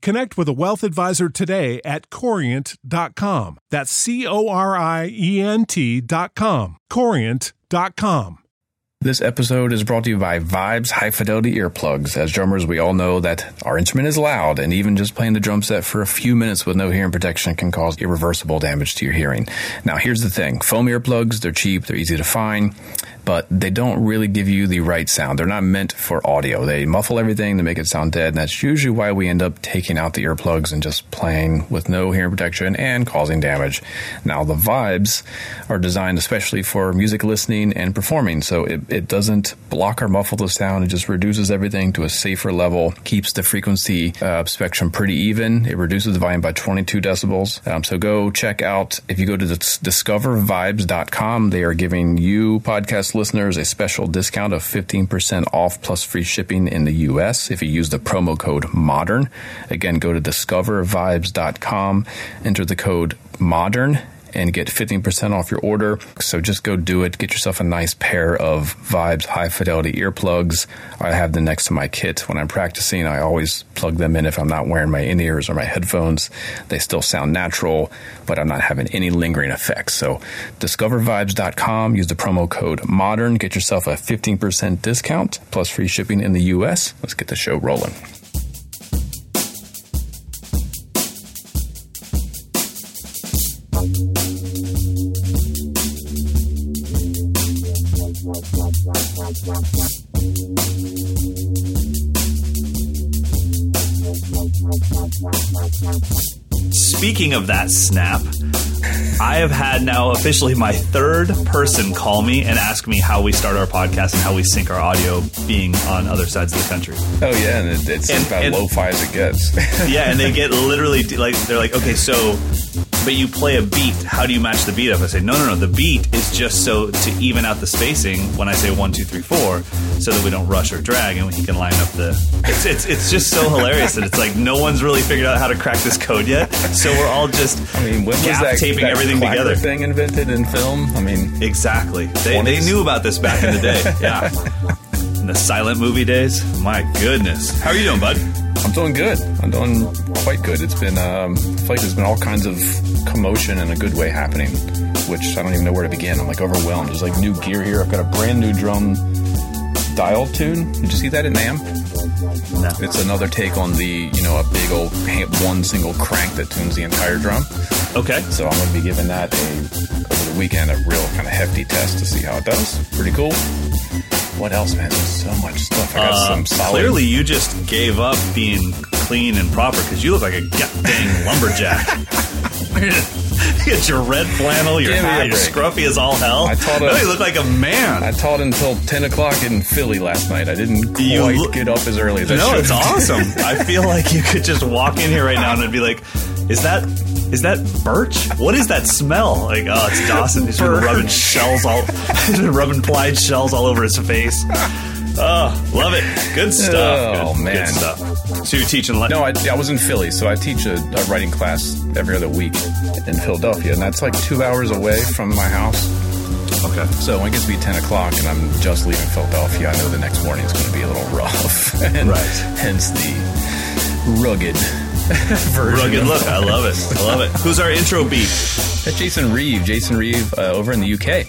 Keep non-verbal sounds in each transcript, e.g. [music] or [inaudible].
connect with a wealth advisor today at corient.com. That's C O R I E N T.com. Corient.com. This episode is brought to you by Vibes High Fidelity Earplugs. As drummers, we all know that our instrument is loud, and even just playing the drum set for a few minutes with no hearing protection can cause irreversible damage to your hearing. Now, here's the thing foam earplugs, they're cheap, they're easy to find but they don't really give you the right sound. They're not meant for audio. They muffle everything to make it sound dead, and that's usually why we end up taking out the earplugs and just playing with no hearing protection and causing damage. Now, the vibes are designed especially for music listening and performing, so it, it doesn't block or muffle the sound. It just reduces everything to a safer level, keeps the frequency uh, spectrum pretty even. It reduces the volume by 22 decibels. Um, so go check out, if you go to discovervibes.com, they are giving you podcast listeners a special discount of 15% off plus free shipping in the US if you use the promo code MODERN. Again, go to discovervibes.com, enter the code MODERN and get 15% off your order. So just go do it. Get yourself a nice pair of Vibes high fidelity earplugs. I have them next to my kit when I'm practicing. I always plug them in if I'm not wearing my in ears or my headphones. They still sound natural, but I'm not having any lingering effects. So discovervibes.com, use the promo code MODERN, get yourself a 15% discount plus free shipping in the US. Let's get the show rolling. Speaking of that snap, I have had now officially my third person call me and ask me how we start our podcast and how we sync our audio being on other sides of the country. Oh yeah, and it, it's and, about lo-fi as it gets. [laughs] yeah, and they get literally like they're like, okay, so but you play a beat. How do you match the beat up? I say, no, no, no. The beat is just so to even out the spacing when I say one, two, three, four, so that we don't rush or drag, and he can line up the. [laughs] It's it's it's just so hilarious that it's like no one's really figured out how to crack this code yet. So we're all just. I mean, when was that, taping that everything together? Thing invented in film. I mean, exactly. They they knew about this back in the day. [laughs] Yeah. in the silent movie days. My goodness. How are you doing, bud? I'm doing good. I'm doing quite good. It's been, um, I like there's been all kinds of commotion in a good way happening, which I don't even know where to begin. I'm like overwhelmed. There's like new gear here. I've got a brand new drum dial tune. Did you see that at NAMM? No. It's another take on the, you know, a big old one single crank that tunes the entire drum. Okay. So I'm going to be giving that a, over the weekend, a real kind of hefty test to see how it does. Pretty cool. What else, man? There's so much stuff. I got uh, some solid. Clearly, you just gave up being clean and proper because you look like a dang [laughs] lumberjack. [laughs] you got your red flannel, your Give hat, scruffy as all hell. I taught a- No, you look like a man. I taught until 10 o'clock in Philly last night. I didn't You quite look- get up as early as I no, should. it's awesome. [laughs] I feel like you could just walk in here right now and it'd be like, is that is that birch? What is that smell? Like, oh, it's Dawson. He's been rubbing shells all, he's [laughs] been rubbing plied shells all over his face. Oh, love it. Good stuff. Oh, good, man. Good stuff. So you're teaching. Le- No, I, I was in Philly, so I teach a, a writing class every other week in Philadelphia, and that's like two hours away from my house. Okay. So when it gets to be 10 o'clock and I'm just leaving Philadelphia, I know the next morning is going to be a little [laughs] rough. [laughs] and Right. Hence the rugged [laughs] version. Rugged look. I love it. I love it. Who's our intro beat? That's Jason Reeve. Jason Reeve uh, over in the UK.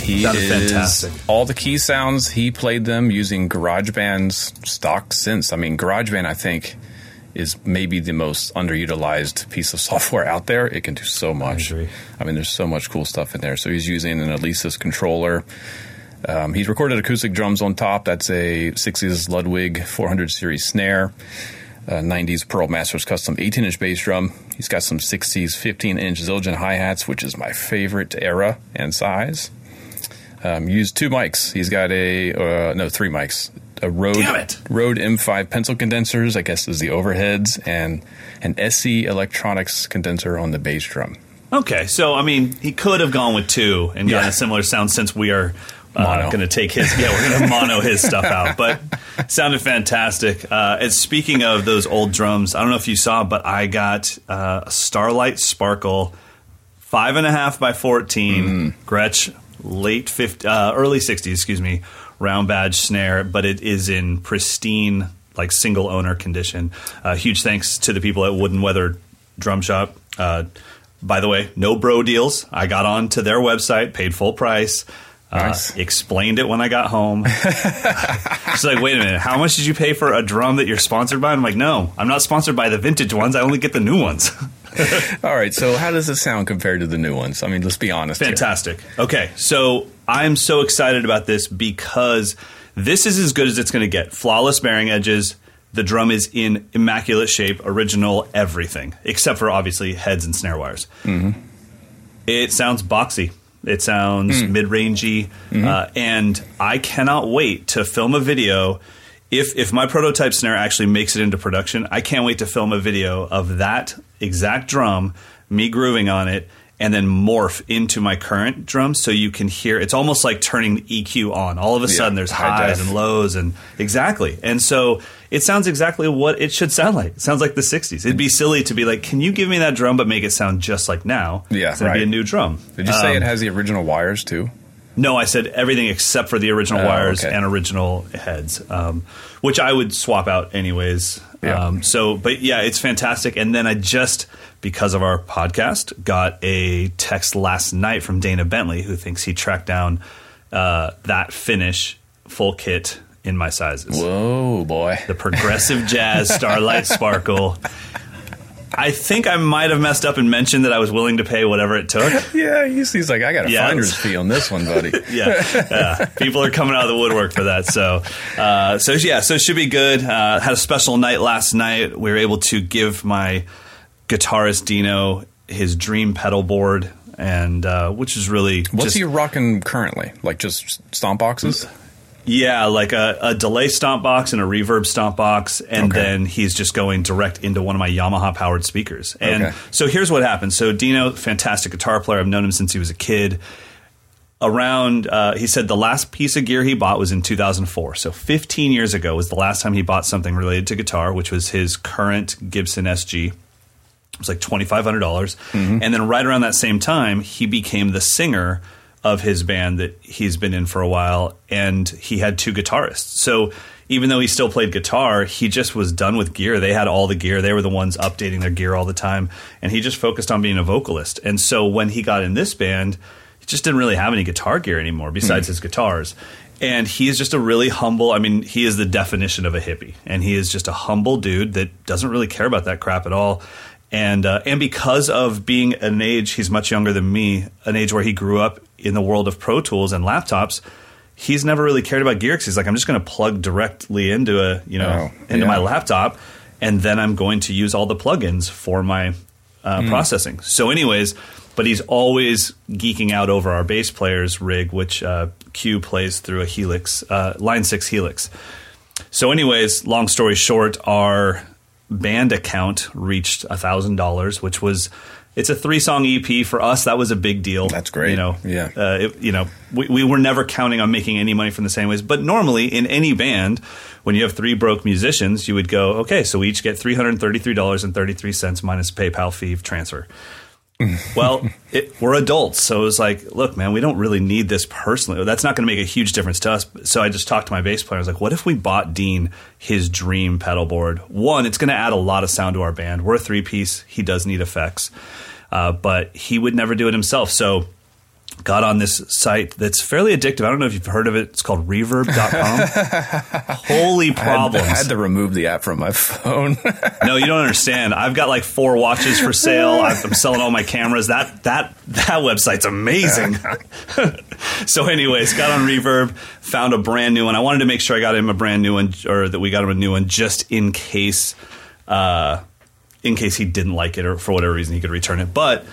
He Sounded is fantastic. all the key sounds. He played them using GarageBand's stock synths. I mean, GarageBand, I think, is maybe the most underutilized piece of [laughs] software out there. It can do so much. agree. I mean, there's so much cool stuff in there. So he's using an Alesis controller. Um, he's recorded acoustic drums on top. That's a 60s Ludwig 400 series snare, uh, 90s Pearl Masters custom 18 inch bass drum. He's got some 60s 15 inch Zildjian hi hats, which is my favorite era and size. Um, used two mics. He's got a uh, no three mics. A Rode Rode M5 pencil condensers, I guess is the overheads, and an sE Electronics condenser on the bass drum. Okay, so I mean, he could have gone with two and gotten Yeah. a similar sound since we are uh, going to take his. Yeah, we're going to mono his stuff out, [laughs] but sounded fantastic. Uh, and speaking of those old drums, I don't know if you saw, but I got uh, a Starlight Sparkle, five and a half by fourteen, Gretsch, late 50, uh, early sixties, excuse me, round badge snare, but it is in pristine, like single owner condition. Uh, huge thanks to the people at Wooden Weather Drum Shop. Uh, by the way, no bro deals. I got on to their website, paid full price. Nice. Uh, explained it when I got home. [laughs] She's like, wait a minute, how much did you pay for a drum that you're sponsored by? I'm like, no, I'm not sponsored by the vintage ones. I only get the new ones. [laughs] All right, so how does this sound compared to the new ones? I mean, let's be honest. here. Fantastic. Okay, so I'm so excited about this because this is as good as it's going to get. Flawless bearing edges. The drum is in immaculate shape, original everything, except for obviously heads and snare wires. It sounds boxy. It sounds Hmm. mid-rangey, Mm-hmm. uh, and I cannot wait to film a video. If if my prototype snare actually makes it into production, I can't wait to film a video of that exact drum, me grooving on it, and then morph into my current drum, so you can hear. It's almost like turning the EQ on. All of a Yeah, sudden, there's highs def. and lows, and exactly. And so it sounds exactly what it should sound like. It sounds like the '60s. It'd be silly to be like, "Can you give me that drum, but make it sound just like now?" Yeah, it's gonna be a new drum. Did you say Um, it has the original wires too? no, I said everything except for the original Oh, wires okay. and original heads, um, which I would swap out anyways. Yeah. Um, so, but yeah, it's fantastic. And then I just, because of our podcast, got a text last night from Dana Bentley, who thinks he tracked down uh, that finish full kit in my sizes. Whoa, boy! The progressive jazz Starlight Sparkle. I think I might have messed up and mentioned that I was willing to pay whatever it took. [laughs] Yeah, he's, he's like, I got a Yeah. finder's fee on this one, buddy. [laughs] yeah, yeah. People are coming out of the woodwork for that. So, uh, so yeah, so it should be good. Uh, had a special night last night. We were able to give my guitarist Dino his dream pedal board, and uh, which is really What's just, he rocking currently? Like just stomp boxes? Yeah, like a, a delay stomp box and a reverb stomp box, and Okay. then he's just going direct into one of my Yamaha powered speakers. And Okay. so here's what happened. So Dino, fantastic guitar player. I've known him since he was a kid. Around, uh, he said the last piece of gear he bought was in 2004. So 15 years ago was the last time he bought something related to guitar, which was his current Gibson SG. It was like twenty five hundred dollars, and then right around that same time, he became the singer of his band that he's been in for a while, and he had two guitarists. So even though he still played guitar, he just was done with gear. They had all the gear; they were the ones updating their gear all the time, and he just focused on being a vocalist. And so when he got in this band, he just didn't really have any guitar gear anymore besides his guitars. And he is just a really humble. I mean, he is the definition of a hippie, and he is just a humble dude that doesn't really care about that crap at all. And uh, and because of being an age, he's much younger than me, an age where he grew up in the world of Pro Tools and laptops. He's never really cared about gear. he's like, I'm just going to plug directly into a you know Oh, into yeah. my laptop, and then I'm going to use all the plugins for my uh, processing. So, anyways, but he's always geeking out over our bass player's rig, which uh, Q plays through a Helix, uh, Line 6 Helix. So, anyways, long story short, our band account reached a thousand dollars, which was it's a three song EP for us. That was a big deal. That's great. You know, Yeah. Uh, it, you know, we, we were never counting on making any money from the same ways. But normally, in any band, when you have three broke musicians, you would go, okay, so we each get three hundred thirty three dollars and thirty three cents minus PayPal fee transfer. Well, it, we're adults, so it was like, look, man, we don't really need this personally. That's not going to make a huge difference to us. So I just talked to my bass player. I was like, what if we bought Dean his dream pedal board? One, it's going to add a lot of sound to our band. We're a three piece. He does need effects, uh, but he would never do it himself. So got on this site that's fairly addictive. I don't know if you've heard of it. It's called reverb.com. [laughs] Holy I had, problems. I had to remove the app from my phone. [laughs] No, you don't understand. I've got like four watches for sale. I'm selling all my cameras. That that that website's amazing. [laughs] so, anyways, got on Reverb, found a brand new one. I wanted to make sure I got him a brand new one, or that we got him a new one, just in case, uh, in case he didn't like it, or for whatever reason he could return it. But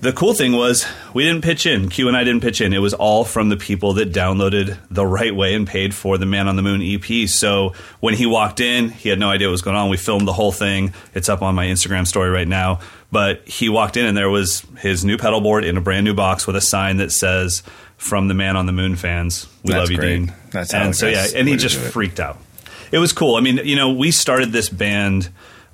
the cool thing was we didn't pitch in. Q and I didn't pitch in. It was all from the people that downloaded the right way and paid for the Man on the Moon EP. So when he walked in, he had no idea what was going on. We filmed the whole thing. It's up on my Instagram story right now. But he walked in and there was his new pedal board in a brand new box with a sign that says "From the Man on the Moon fans, we That's love you, great. Dean." That's and so yeah, and he just freaked out. It was cool. I mean, you know, we started this band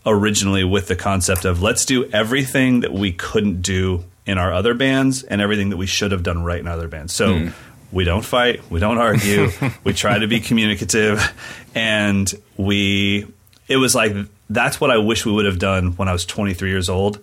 originally with the concept of let's do everything that we couldn't do in our other bands and everything that we should have done right in other bands. So Hmm. we don't fight, we don't argue, [laughs] we try to be communicative, and we. It was like that's what I wish we would have done when I was 23 years old,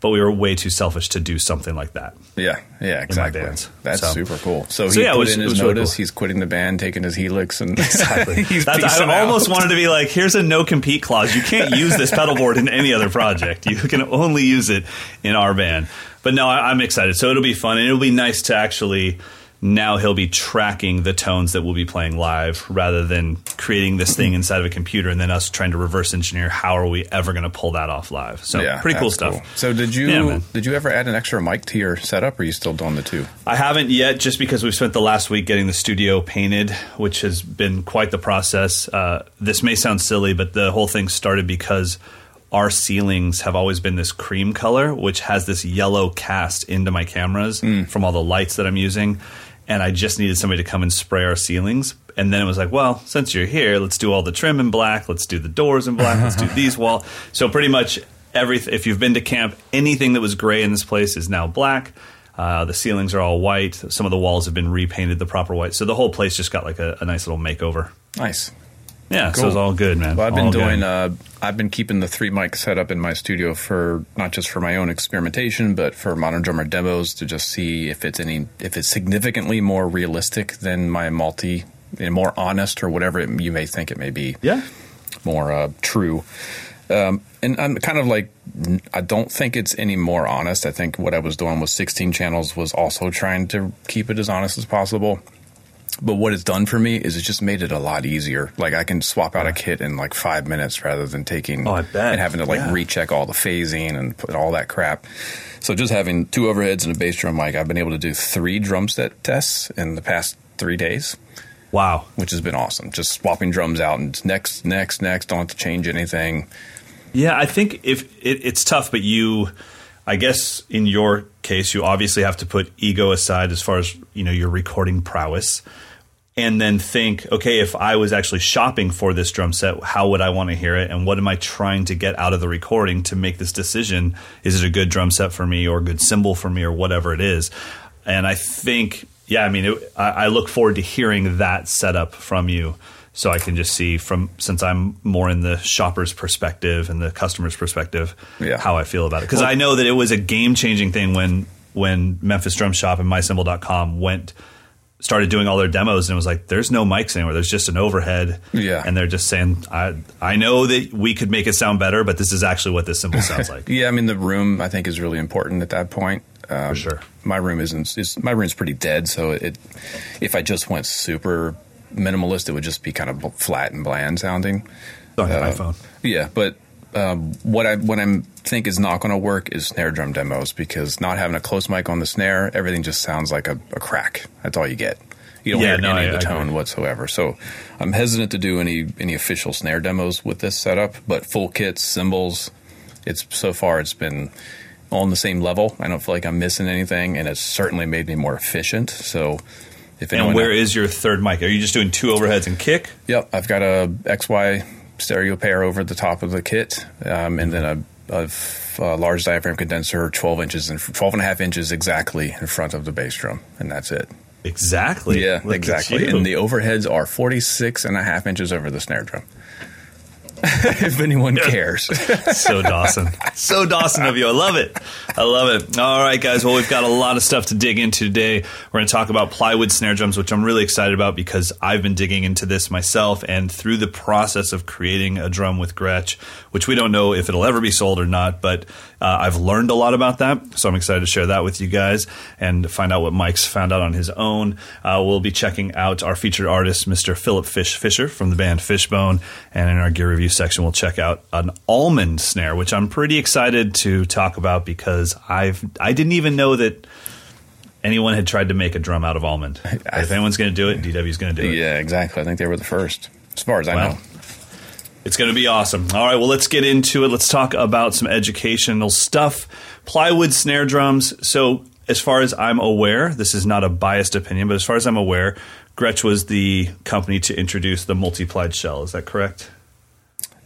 but we were way too selfish to do something like that. yeah, yeah, exactly. That's So- super cool. So, So he yeah, put was- in his was really notice. cool. He's quitting the band, taking his Helix, and Exactly. [laughs] he's That's, I almost out. wanted to be like, here's a no compete clause. You can't use this pedal board in any other project. You can only use it in our band. But no, I, I'm excited. So it'll be fun, and it'll be nice to actually. Now he'll be tracking the tones that we'll be playing live rather than creating this thing inside of a computer and then us trying to reverse engineer how are we ever going to pull that off live. So Yeah, pretty cool stuff. So did you Yeah, did you ever add an extra mic to your setup, or are you still doing the two? I haven't yet, just because we've spent the last week getting the studio painted, which has been quite the process. Uh, this may sound silly, but the whole thing started because our ceilings have always been this cream color, which has this yellow cast into my cameras from all the lights that I'm using. And I just needed somebody to come and spray our ceilings. And then it was like, well, since you're here, let's do all the trim in black. Let's do the doors in black. let's do [laughs] these wall. So pretty much everything. If you've been to camp, anything that was gray in this place is now black. Uh, the ceilings are all white. Some of the walls have been repainted the proper white. So the whole place just got like a, a nice little makeover. Nice. Yeah, so Cool. it's all good, man. Well, I've been All doing. Uh, I've been keeping the three mic setup in my studio for not just for my own experimentation, but for modern drummer demos to just see if it's any if it's significantly more realistic than my multi, you know, more honest or whatever it, you may think it may be. yeah. more uh, true. Um, and I'm kind of like, I don't think it's any more honest. I think what I was doing with 16 channels was also trying to keep it as honest as possible. But what it's done for me is it just made it a lot easier. Like I can swap out a kit in like five minutes rather than taking Oh, and having to like Yeah. recheck all the phasing and put all that crap. So just having two overheads and a bass drum mic, I've been able to do three drum set tests in the past three days Wow. which has been awesome. Just swapping drums out and next, next, next. Don't have to change anything. Yeah, I think if it, it's tough, but you, I guess in your case, you obviously have to put ego aside as far as you know your recording prowess, and then think, okay, if I was actually shopping for this drum set, how would I want to hear it, and what am I trying to get out of the recording to make this decision? Is it a good drum set for me, or a good cymbal for me, or whatever it is? And I think, yeah, I mean, it, I, I look forward to hearing that setup from you so I can just see from since I'm more in the shopper's perspective and the customer's perspective Yeah. how I feel about it because I know that it was a game changing thing when when Memphis Drum Shop and MyCymbal.com went started doing all their demos and it was like there's no mics anywhere there's just an overhead Yeah. and they're just saying I I know that we could make it sound better but this is actually what this cymbal sounds like [laughs] Yeah, I mean the room I think is really important at that point. Um, For sure. My room isn't. Is, my room's pretty dead. So it, if I just went super minimalist, it would just be kind of flat and bland sounding. have Uh, my phone Yeah, but um, what I what I think is not going to work is snare drum demos because not having a close mic on the snare, everything just sounds like a, a crack. That's all you get. You don't Yeah, hear no, any I- of the I tone agree. whatsoever. So I'm hesitant to do any any official snare demos with this setup. But full kits, cymbals, it's so far it's been on the same level. I don't feel like I'm missing anything, and it's certainly made me more efficient. So if And where is your third mic? Are you just doing two overheads and kick? Yep, I've got a XY stereo pair over the top of the kit, um, and then a large diaphragm condenser, 12 inches and 12 and a half inches exactly in front of the bass drum, and that's it. Exactly. Yeah, Look exactly. And the overheads are 46 and a half inches over the snare drum. [laughs] if anyone cares. [laughs] so Dawson. So Dawson of you. I love it. I love it. All right, guys. Well, we've got a lot of stuff to dig into today. We're going to talk about plywood snare drums, which I'm really excited about because I've been digging into this myself. And through the process of creating a drum with Gretsch, which we don't know if it'll ever be sold or not, but uh, I've learned a lot about that. So I'm excited to share that with you guys and find out what Mike's found out on his own. Uh, we'll be checking out our featured artist, Mr. Phillip Fish Fisher from the band Fishbone. And in our gear review section, we'll check out an almond snare, which I'm pretty excited to talk about because I've I didn't even know that anyone had tried to make a drum out of almond. [laughs] If anyone's going to do it, DW's going to do it. yeah, exactly. I think they were the first, as far as I Wow. know. It's going to be awesome. All right, well, let's get into it. Let's talk about some educational stuff. Plywood snare drums. So, as far as I'm aware, this is not a biased opinion, but as far as I'm aware, Gretsch was the company to introduce the multiplied shell. Is that correct?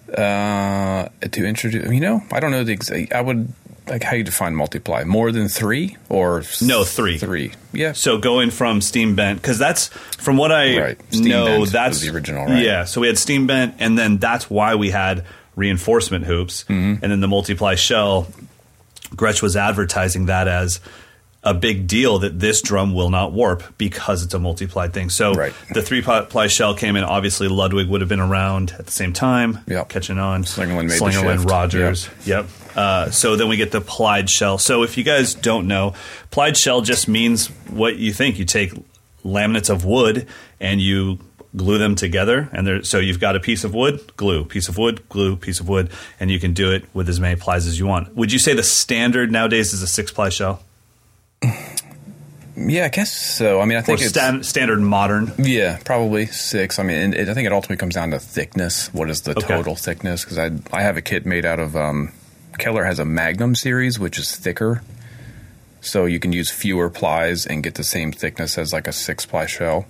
Uh, to introduce, you know, I don't know the exact. I would like how you define multiply. More than three or No, three. Three. Yeah. So going from steam bent because that's from what I Right. Steam know that's the original, right? Yeah. So we had steam bent, and then that's why we had reinforcement hoops, Mm-hmm. and then the multiply shell. Gretsch was advertising that as a big deal that this drum will not warp because it's a multiplied thing. So Right. the three ply shell came in. Obviously, Ludwig would have been around at the same time, Yep. catching on. Slingerland made Slingerland. Rogers. Yep. Uh, so then we get the plied shell. So if you guys don't know, plied shell just means what you think. You take laminates of wood and you glue them together, and there, so you've got a piece of wood, glue, piece of wood, glue, piece of wood, and you can do it with as many plies as you want. Would you say the standard nowadays is a six ply shell Yeah, I guess so. I mean, I or think it's stan- standard modern? yeah, probably six. I mean, it, I think it ultimately comes down to thickness. What is the Okay. total thickness? Because I I have a kit made out of um, Keller has a Magnum series, which is thicker, so you can use fewer plies and get the same thickness as like a six ply shell.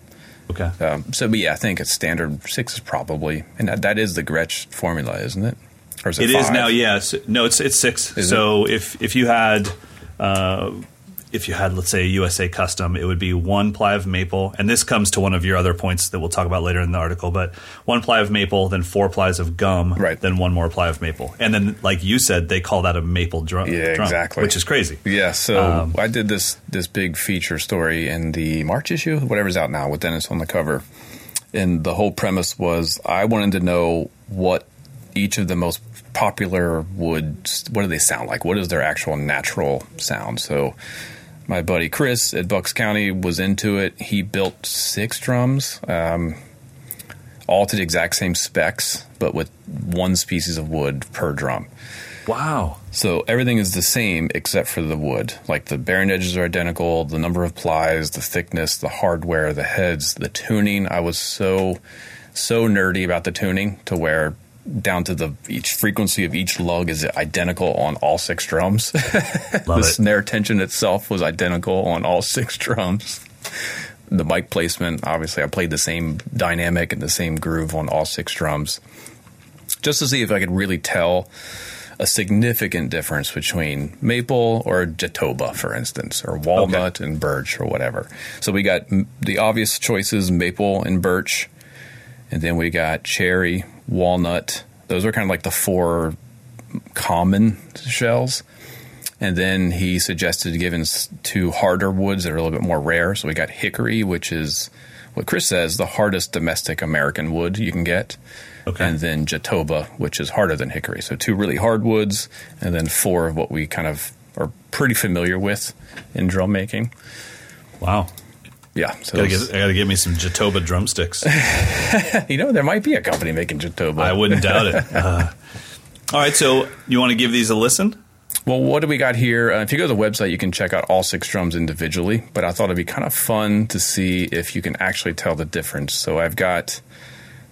Okay. Um, so, but yeah, I think it's standard six is probably, and that, that is the Gretsch formula, isn't it? Or is it, It is now, yes. No, it's it's six. Is so if if you had uh, if you had let's say a USA custom, it would be one ply of maple, and this comes to one of your other points that we'll talk about later in the article. But one ply of maple, then four plies of gum, Right. Then one more ply of maple, and then like you said, they call that a maple drum. Yeah, drum, exactly. Which is crazy. Yeah, so Um, I did this this big feature story in the March issue, whatever's out now, with Dennis on the cover. And the whole premise was I wanted to know what each of the most popular woods, what do they sound like? What is their actual natural sound? So my buddy Chris at Bucks County was into it. He built six drums, um, all to the exact same specs, but with one species of wood per drum. Wow. So everything is the same except for the wood. Like the bearing edges are identical, the number of plies, the thickness, the hardware, the heads, the tuning. I was so so nerdy about the tuning to where down to the each frequency of each lug is identical on all six drums. [laughs] The it. snare tension itself was identical on all six drums. The mic placement, obviously, I played the same dynamic and the same groove on all six drums, just to see if I could really tell a significant difference between maple or jatoba, for instance, or walnut and birch or whatever. So we got the obvious choices: maple and birch, and then we got cherry, walnut. Those are kind of like the four common shells. And then he suggested giving two harder woods that are a little bit more rare. So we got hickory, which is what Chris says the hardest domestic American wood you can get. Okay. And then jatoba, which is harder than hickory. So two really hard woods, and then four of what we kind of are pretty familiar with in drum making. Wow. Yeah. So Gotta get, I got to get me some Jatoba drumsticks. [laughs] you know, there might be a company making jatoba. I wouldn't doubt it. [laughs] Uh, All right, so you want to give these a listen? Well, what do we got here? Uh, if you go to the website, you can check out all six drums individually, but I thought it'd be kind of fun to see if you can actually tell the difference. So I've got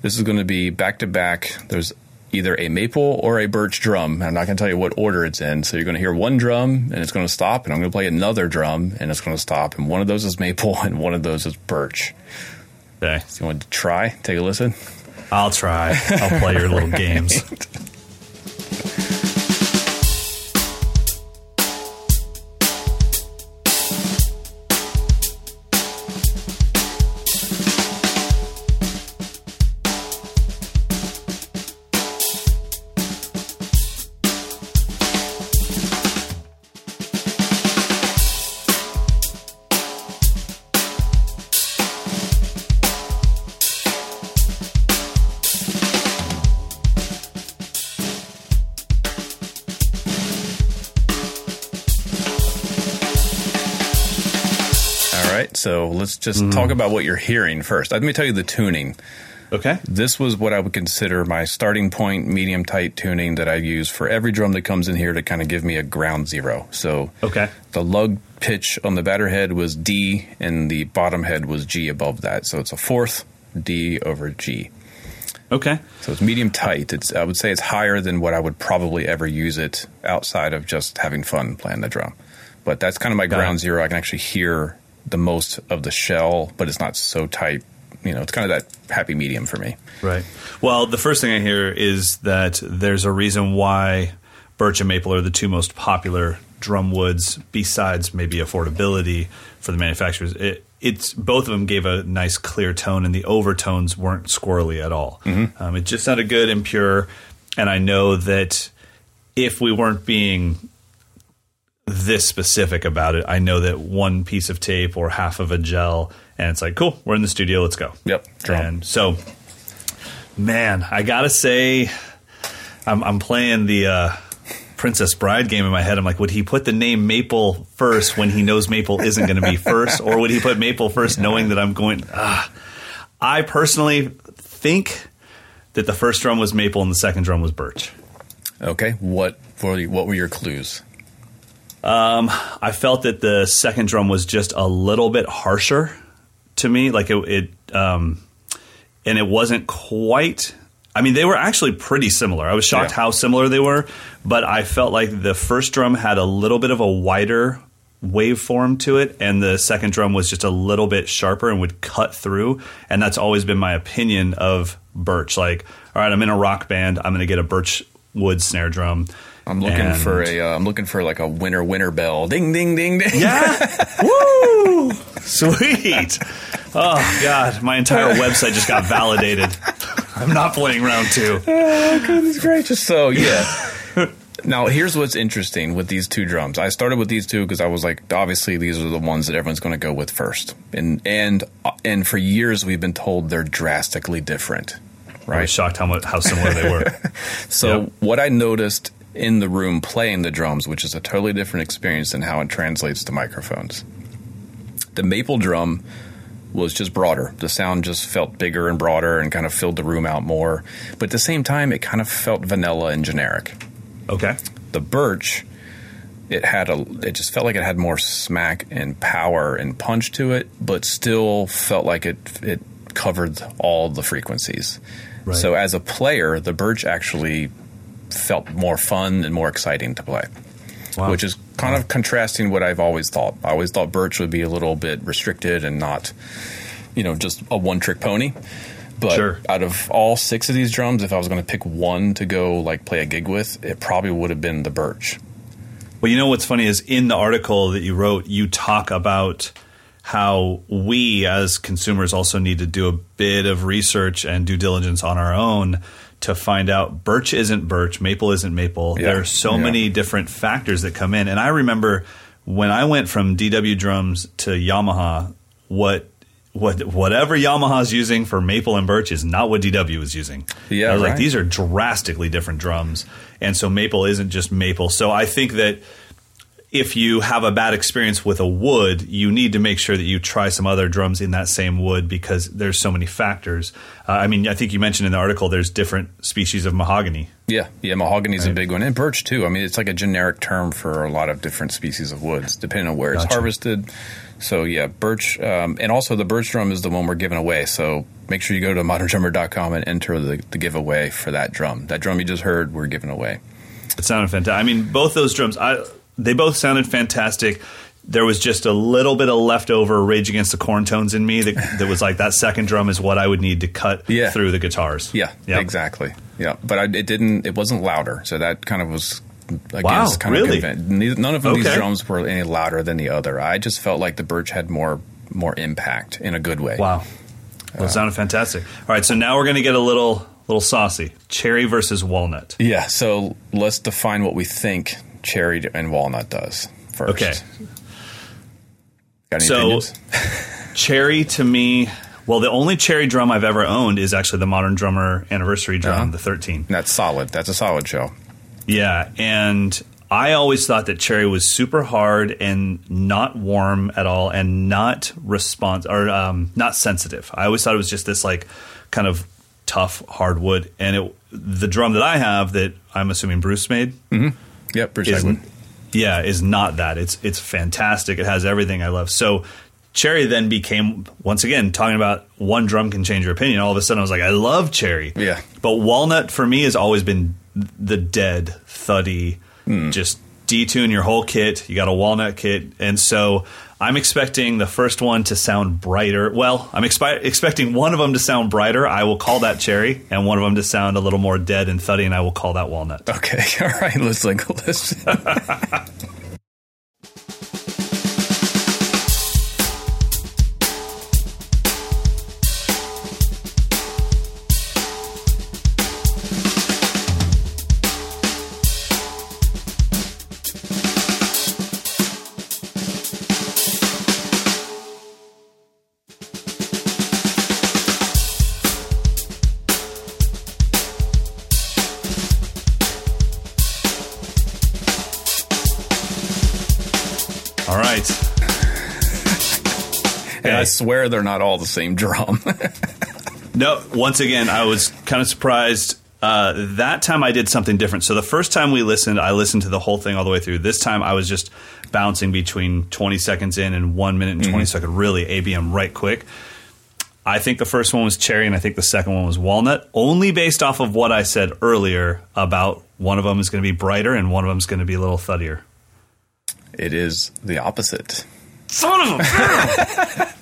this is going to be back to back. There's either a maple or a birch drum. I'm not going to tell you what order it's in. So you're going to hear one drum and it's going to stop, and I'm going to play another drum and it's going to stop. And one of those is maple [laughs] and one of those is birch. Okay. So you want to try? Take a listen? I'll try. I'll play your little games. [laughs] let's just mm-hmm. talk about what you're hearing first. Let me tell you the tuning. Okay. This was what I would consider my starting point, medium tight tuning that I use for every drum that comes in here to kind of give me a ground zero. So Okay. the lug pitch on the batter head was D, and the bottom head was G above that. So it's a fourth D over G. Okay. So it's medium tight. It's I would say it's higher than what I would probably ever use it outside of just having fun playing the drum. But that's kind of my Got ground it. zero. I can actually hear the most of the shell, but it's not so tight. You know, it's kind of that happy medium for me. Right. Well, the first thing I hear is that there's a reason why birch and maple are the two most popular drum woods, besides maybe affordability for the manufacturers. It, it's both of them gave a nice clear tone, and the overtones weren't squirrely at all. Um, it just sounded good and pure. And I know that if we weren't being this specific about it, I know that one piece of tape or half of a gel, and it's like, cool, we're in the studio, let's go. Yep, drum. And so, man, I gotta say, I'm, I'm playing the uh, Princess Bride game in my head. I'm like, would he put the name Maple first when he knows Maple isn't going to be first, or would he put Maple first knowing that I'm going? Ah. I personally think that the first drum was Maple and the second drum was Birch. Okay, what you- what were your clues? I felt that the second drum was just a little bit harsher to me. Like it, it um, and it wasn't quite. I mean, they were actually pretty similar. I was shocked Yeah. how similar they were, but I felt like the first drum had a little bit of a wider waveform to it, and the second drum was just a little bit sharper and would cut through. And that's always been my opinion of Birch. Like, all right, I'm in a rock band. I'm going to get a Birch wood snare drum. I'm looking And- for a uh, I'm looking for like a winner winner bell. Ding ding ding ding. Yeah. [laughs] Woo! Sweet. Oh God, my entire website just got validated. I'm not playing round two. Oh Goodness gracious. So yeah. now here's what's interesting with these two drums. I started with these two because I was like, obviously these are the ones that everyone's going to go with first, and and uh, and for years we've been told they're drastically different. I was shocked how much how similar they were. [laughs] So Yep. what I noticed in the room playing the drums, which is a totally different experience than how it translates to microphones. The maple drum was just broader. The sound just felt bigger and broader and kind of filled the room out more. But at the same time, it kind of felt vanilla and generic. Okay. The birch, it had a, it just felt like it had more smack and power and punch to it, but still felt like it it covered all the frequencies. Right. So as a player, the birch actually felt more fun and more exciting to play. Wow. Which is kind of contrasting what I've always thought. I always thought birch would be a little bit restricted and not, you know, just a one trick pony. But Sure. out of all six of these drums, if I was going to pick one to go like play a gig with, it probably would have been the birch. Well, you know what's funny is in the article that you wrote, you talk about how we as consumers also need to do a bit of research and due diligence on our own to find out birch isn't birch, maple isn't maple. Yeah. There are so Yeah. many different factors that come in. And I remember when I went from DW drums to Yamaha, what what whatever Yamaha's using for maple and birch is not what DW was using. Yeah, I was like these are drastically different drums, and so maple isn't just maple. So I think that if you have a bad experience with a wood, you need to make sure that you try some other drums in that same wood because there's so many factors. Uh, I mean, I think you mentioned in the article there's different species of mahogany. Yeah, yeah, mahogany's Right. a big one, and birch too. I mean, it's like a generic term for a lot of different species of woods, depending on where it's Gotcha. harvested. So yeah, birch, um, and also the birch drum is the one we're giving away. So make sure you go to moderndrummer.com and enter the, the giveaway for that drum. That drum you just heard, we're giving away. It sounded fantastic. I mean, both those drums, I, they both sounded fantastic. There was just a little bit of leftover Rage Against the Corn tones in me that, that was like that second drum is what I would need to cut Yeah. through the guitars. Yeah, Yep. exactly. Yeah, but I, it didn't. It wasn't louder, so that kind of was. Against Wow, kind really? of none of these Okay. drums were any louder than the other. I just felt like the birch had more more impact in a good way. Wow. Uh, well, it sounded fantastic. All right, so now we're going to get a little little saucy. Cherry versus walnut. Yeah, so let's define what we think cherry and walnut does first. Okay. Got any So-? [laughs] Cherry to me, well, the only cherry drum I've ever owned is actually the Modern Drummer anniversary drum, Uh-huh. the 13. That's solid. That's a solid show. Yeah, and I always thought that cherry was super hard and not warm at all, and not response or um, not sensitive. I always thought it was just this like kind of tough hardwood. And it, the drum that I have, that I'm assuming Bruce made, Yep, Bruce is yeah is not that. It's it's fantastic. It has everything I love. So. Cherry then became once again talking about one drum can change your opinion. All of a sudden, I was like, I love cherry. Yeah. But walnut for me has always been the dead, thuddy, Hmm. just detune your whole kit. You got a walnut kit, and so I'm expecting the first one to sound brighter. Well, I'm expi- expecting one of them to sound brighter. I will call that cherry, and one of them to sound a little more dead and thuddy, and I will call that walnut. Okay, [laughs] all right. Let's like let's. [laughs] swear they're not all the same drum. [laughs] No, once again, I was kind of surprised. Uh, that time I did something different. So the first time we listened, I listened to the whole thing all the way through. This time I was just bouncing between 20 seconds in and one minute and 20 so I could really ABM right quick. I think the first one was cherry and I think the second one was walnut, only based off of what I said earlier about one of them is going to be brighter and one of them is going to be a little thuddier. it is the opposite. Son of a [laughs]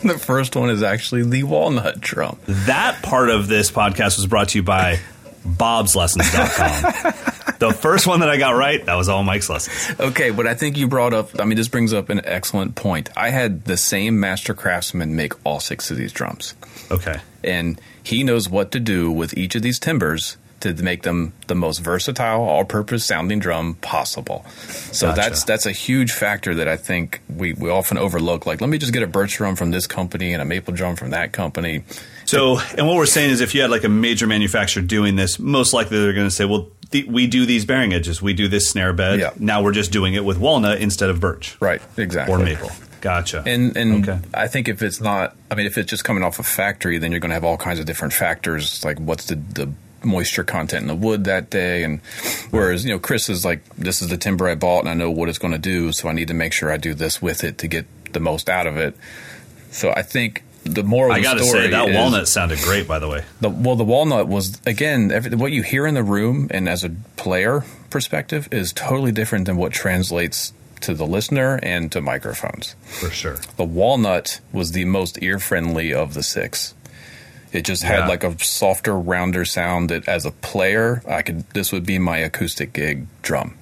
[laughs] The first one is actually the walnut drum. That part of this podcast was brought to you by bobslessons.com. the first one that I got right, that was all Mike's lessons. Okay, but I think you brought up. I mean, this brings up an excellent point. I had the same master craftsman make all six of these drums, Okay. and he knows what to do with each of these timbers to make them the most versatile, all-purpose sounding drum possible. So Gotcha. that's that's a huge factor that I think we, we often overlook. Like, let me just get a birch drum from this company and a maple drum from that company. So, and what we're saying is if you had like a major manufacturer doing this, most likely they're going to say, well, th- we do these bearing edges, we do this snare bed. Yeah. Now we're just doing it with walnut instead of birch Right, exactly. or maple. Gotcha. And and Okay. I think if it's not, I mean, if it's just coming off a factory, then you're going to have all kinds of different factors, like what's the the moisture content in the wood that day, and whereas you know Chris is like, this is the timber I bought, and I know what it's going to do, so I need to make sure I do this with it to get the most out of it. So I think the moral. I got to say, that walnut sounded great, by the way. The, well, the walnut was again every, what you hear in the room, and as a player perspective, is totally different than what translates to the listener and to microphones. For sure. The walnut was the most ear friendly of the six. It just had Yeah. like a softer, rounder sound that, as a player, I could. This would be my acoustic gig drum.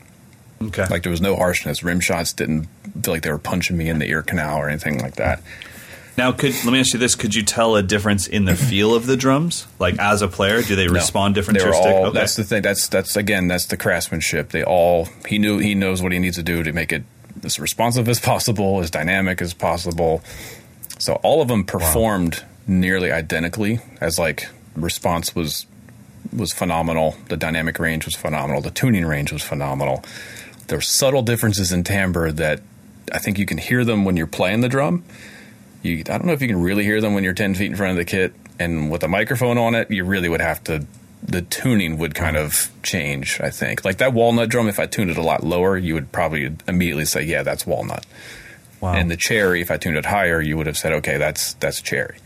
Okay. Like there was no harshness. Rim shots didn't feel like they were punching me in the ear canal or anything like that. now, could let me ask you this: Could you tell a difference in the feel of the drums? Like as a player, do they No. respond different They to were your stick? all. Okay. That's the thing. That's that's again. That's the craftsmanship. They all. He knew. He knows what he needs to do to make it as responsive as possible, as dynamic as possible. So all of them performed nearly identically. As like response was was phenomenal. The dynamic range was phenomenal. The tuning range was phenomenal. There there's subtle differences in timbre that I think you can hear them when you're playing the drum. You, I don't know if you can really hear them when you're 10 feet in front of the kit, and with a microphone on it, you really would have to. The tuning would kind of change, I think. Like that walnut drum, if I tuned it a lot lower, you would probably immediately say, "Yeah, that's walnut." Wow. And the cherry, if I tuned it higher, you would have said, "Okay, that's that's cherry."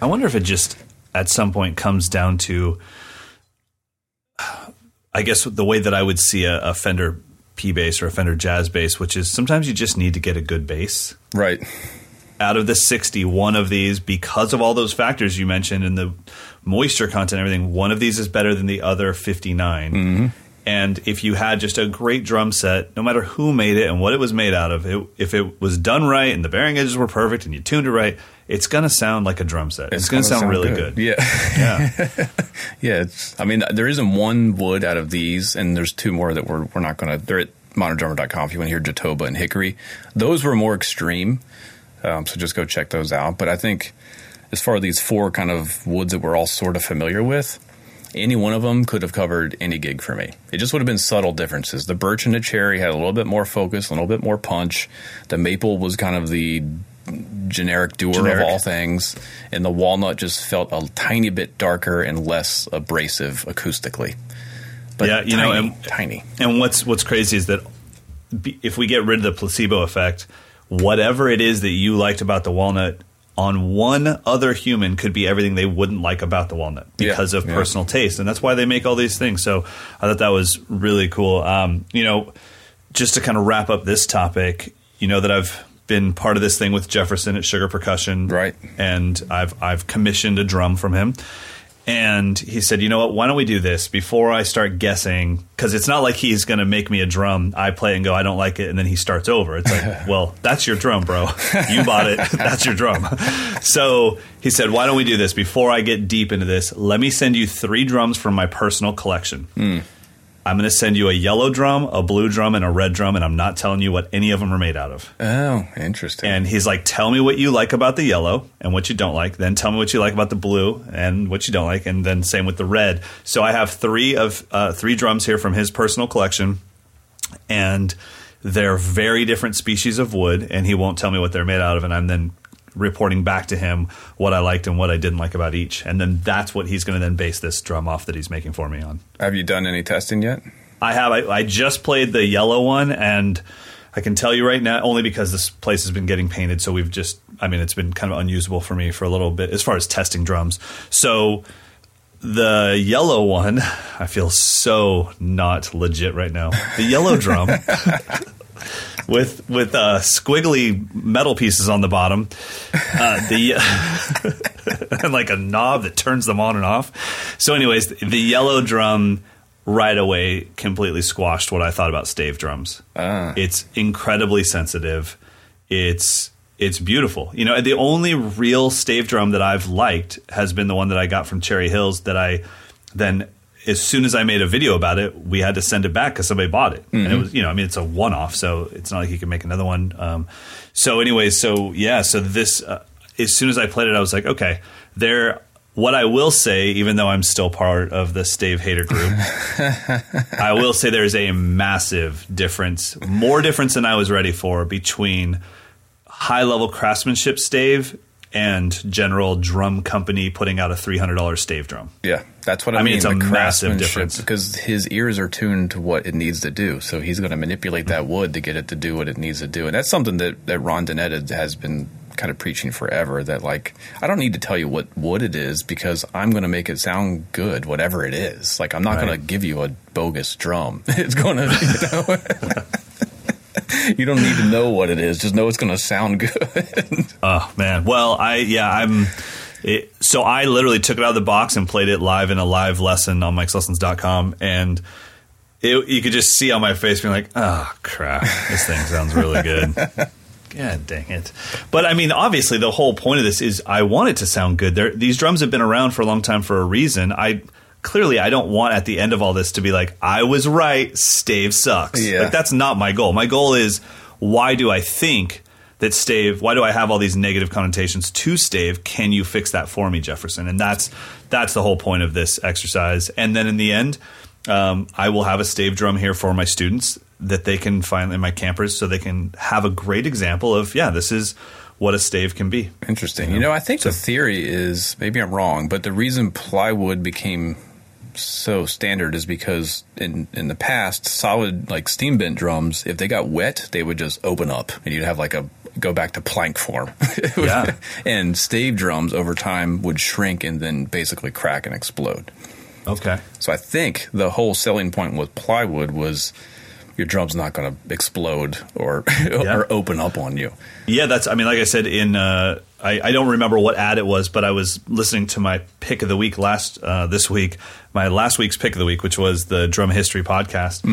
I wonder if it just at some point comes down to, I guess the way that I would see a, a Fender P bass or a Fender Jazz bass, which is sometimes you just need to get a good bass. Right. Out of the 60, one of these, because of all those factors you mentioned and the moisture content, and everything, one of these is better than the other 59. Mm-hmm. And if you had just a great drum set, no matter who made it and what it was made out of, it, if it was done right and the bearing edges were perfect and you tuned it right, it's going to sound like a drum set. It's, going to gonna sound, really good. Yeah. Yeah. [laughs] Yeah, it's. I mean, there isn't one wood out of these, and there's two more that we're we're not going to. They're at moderndrummer.com if you want to hear Jatoba and Hickory. Those were more extreme, um, so just go check those out. But I think as far as these four kind of woods that we're all sort of familiar with, any one of them could have covered any gig for me. It just would have been subtle differences. The birch and the cherry had a little bit more focus, a little bit more punch. The maple was kind of the generic doer Generic. of all things, and the walnut just felt a tiny bit darker and less abrasive acoustically. But Yeah, you know, tiny, and- tiny. And what's what's crazy is that if we get rid of the placebo effect, whatever it is that you liked about the walnut on one other human could be everything they wouldn't like about the walnut Yeah, because of yeah. personal taste, and that's why they make all these things. So I thought that was really cool. Um, you know, just to kind of wrap up this topic, you know that I've been part of this thing with Jefferson at Sugar Percussion, Right. And I've I've commissioned a drum from him. And he said, "You know what? Why don't we do this before I start guessing? Because it's not like he's going to make me a drum. I play and go, I don't like it, and then he starts over. It's like, [laughs] well, that's your drum, bro. You bought it. [laughs] that's your drum. So he said, why don't we do this before I get deep into this? Let me send you three drums from my personal collection. Hmm. I'm going to send you a yellow drum, a blue drum, and a red drum, and I'm not telling you what any of them are made out of. Oh, interesting. And he's like, tell me what you like about the yellow and what you don't like. Then tell me what you like about the blue and what you don't like. And then same with the red. So I have three of uh, three drums here from his personal collection, and they're very different species of wood. And he won't tell me what they're made out of. And I'm then reporting back to him what I liked and what I didn't like about each. And then that's what he's going to then base this drum off that he's making for me on. Have you done any testing yet? I have. I, I just played the yellow one, and I can tell you right now, only because this place has been getting painted, so we've just. I mean, it's been kind of unusable for me for a little bit as far as testing drums. So the yellow one, [laughs] I feel so not legit right now. The yellow drum. [laughs] With with uh, squiggly metal pieces on the bottom, uh, the [laughs] and like a knob that turns them on and off. So, anyways, the yellow drum right away completely squashed what I thought about stave drums. It's incredibly sensitive. It's it's beautiful. You know, the only real stave drum that I've liked has been the one that I got from Cherry Hills that I then as soon as I made a video about it, we had to send it back because somebody bought it, and it was you know I mean it's a one off, so it's not like you can make another one. Um, so anyways, so yeah, so this uh, as soon as I played it, I was like, okay, there. What I will say, even though I'm still part of the Stave hater group, [laughs] I will say there's a massive difference, more difference than I was ready for between high level craftsmanship stave and general drum company putting out a $300 stave drum. Yeah, that's what I, I mean, mean. it's a massive difference. because his ears are tuned to what it needs to do. So he's going to manipulate that mm-hmm. wood to get it to do what it needs to do, and that's something that that Ron Donetta has been kind of preaching forever. That like I don't need to tell you what wood it is because I'm going to make it sound good, whatever it is. Like I'm not Right. going to give you a bogus drum. [laughs] It's going to. You, know, [laughs] you don't need to know what it is. Just know it's going to sound good. [laughs] Oh man. Well, I yeah, I'm it, so I literally took it out of the box and played it live in a live lesson on mikeslessons.com and it, you could just see on my face being like, "Oh crap, this thing sounds really good." [laughs] God dang it! But I mean, obviously, the whole point of this is I want it to sound good. There, these drums have been around for a long time for a reason. I clearly I don't want at the end of all this to be like, "I was right, Stave sucks." Yeah. Like that's not my goal. My goal is why do I think that stave why do i have all these negative connotations to stave can you fix that for me jefferson and that's that's the whole point of this exercise and then in the end um, I will have a stave drum here for my students that they can find in my campers, so they can have a great example of yeah, this is what a stave can be. Interesting. You know, I think the theory is maybe I'm wrong, but the reason plywood became so standard is because in in the past, solid like steam bent drums, if they got wet, they would just open up, and you'd have like a go back to plank form. [laughs] Yeah. and stave drums over time would shrink and then basically crack and explode. Okay. So I think the whole selling point with plywood was your drum's not going to explode or [laughs] or open up on you. Yeah, that's. I mean, like I said, in uh, I, I don't remember what ad it was, but I was listening to my pick of the week last uh, this week, my last week's pick of the week, which was the Drum History podcast,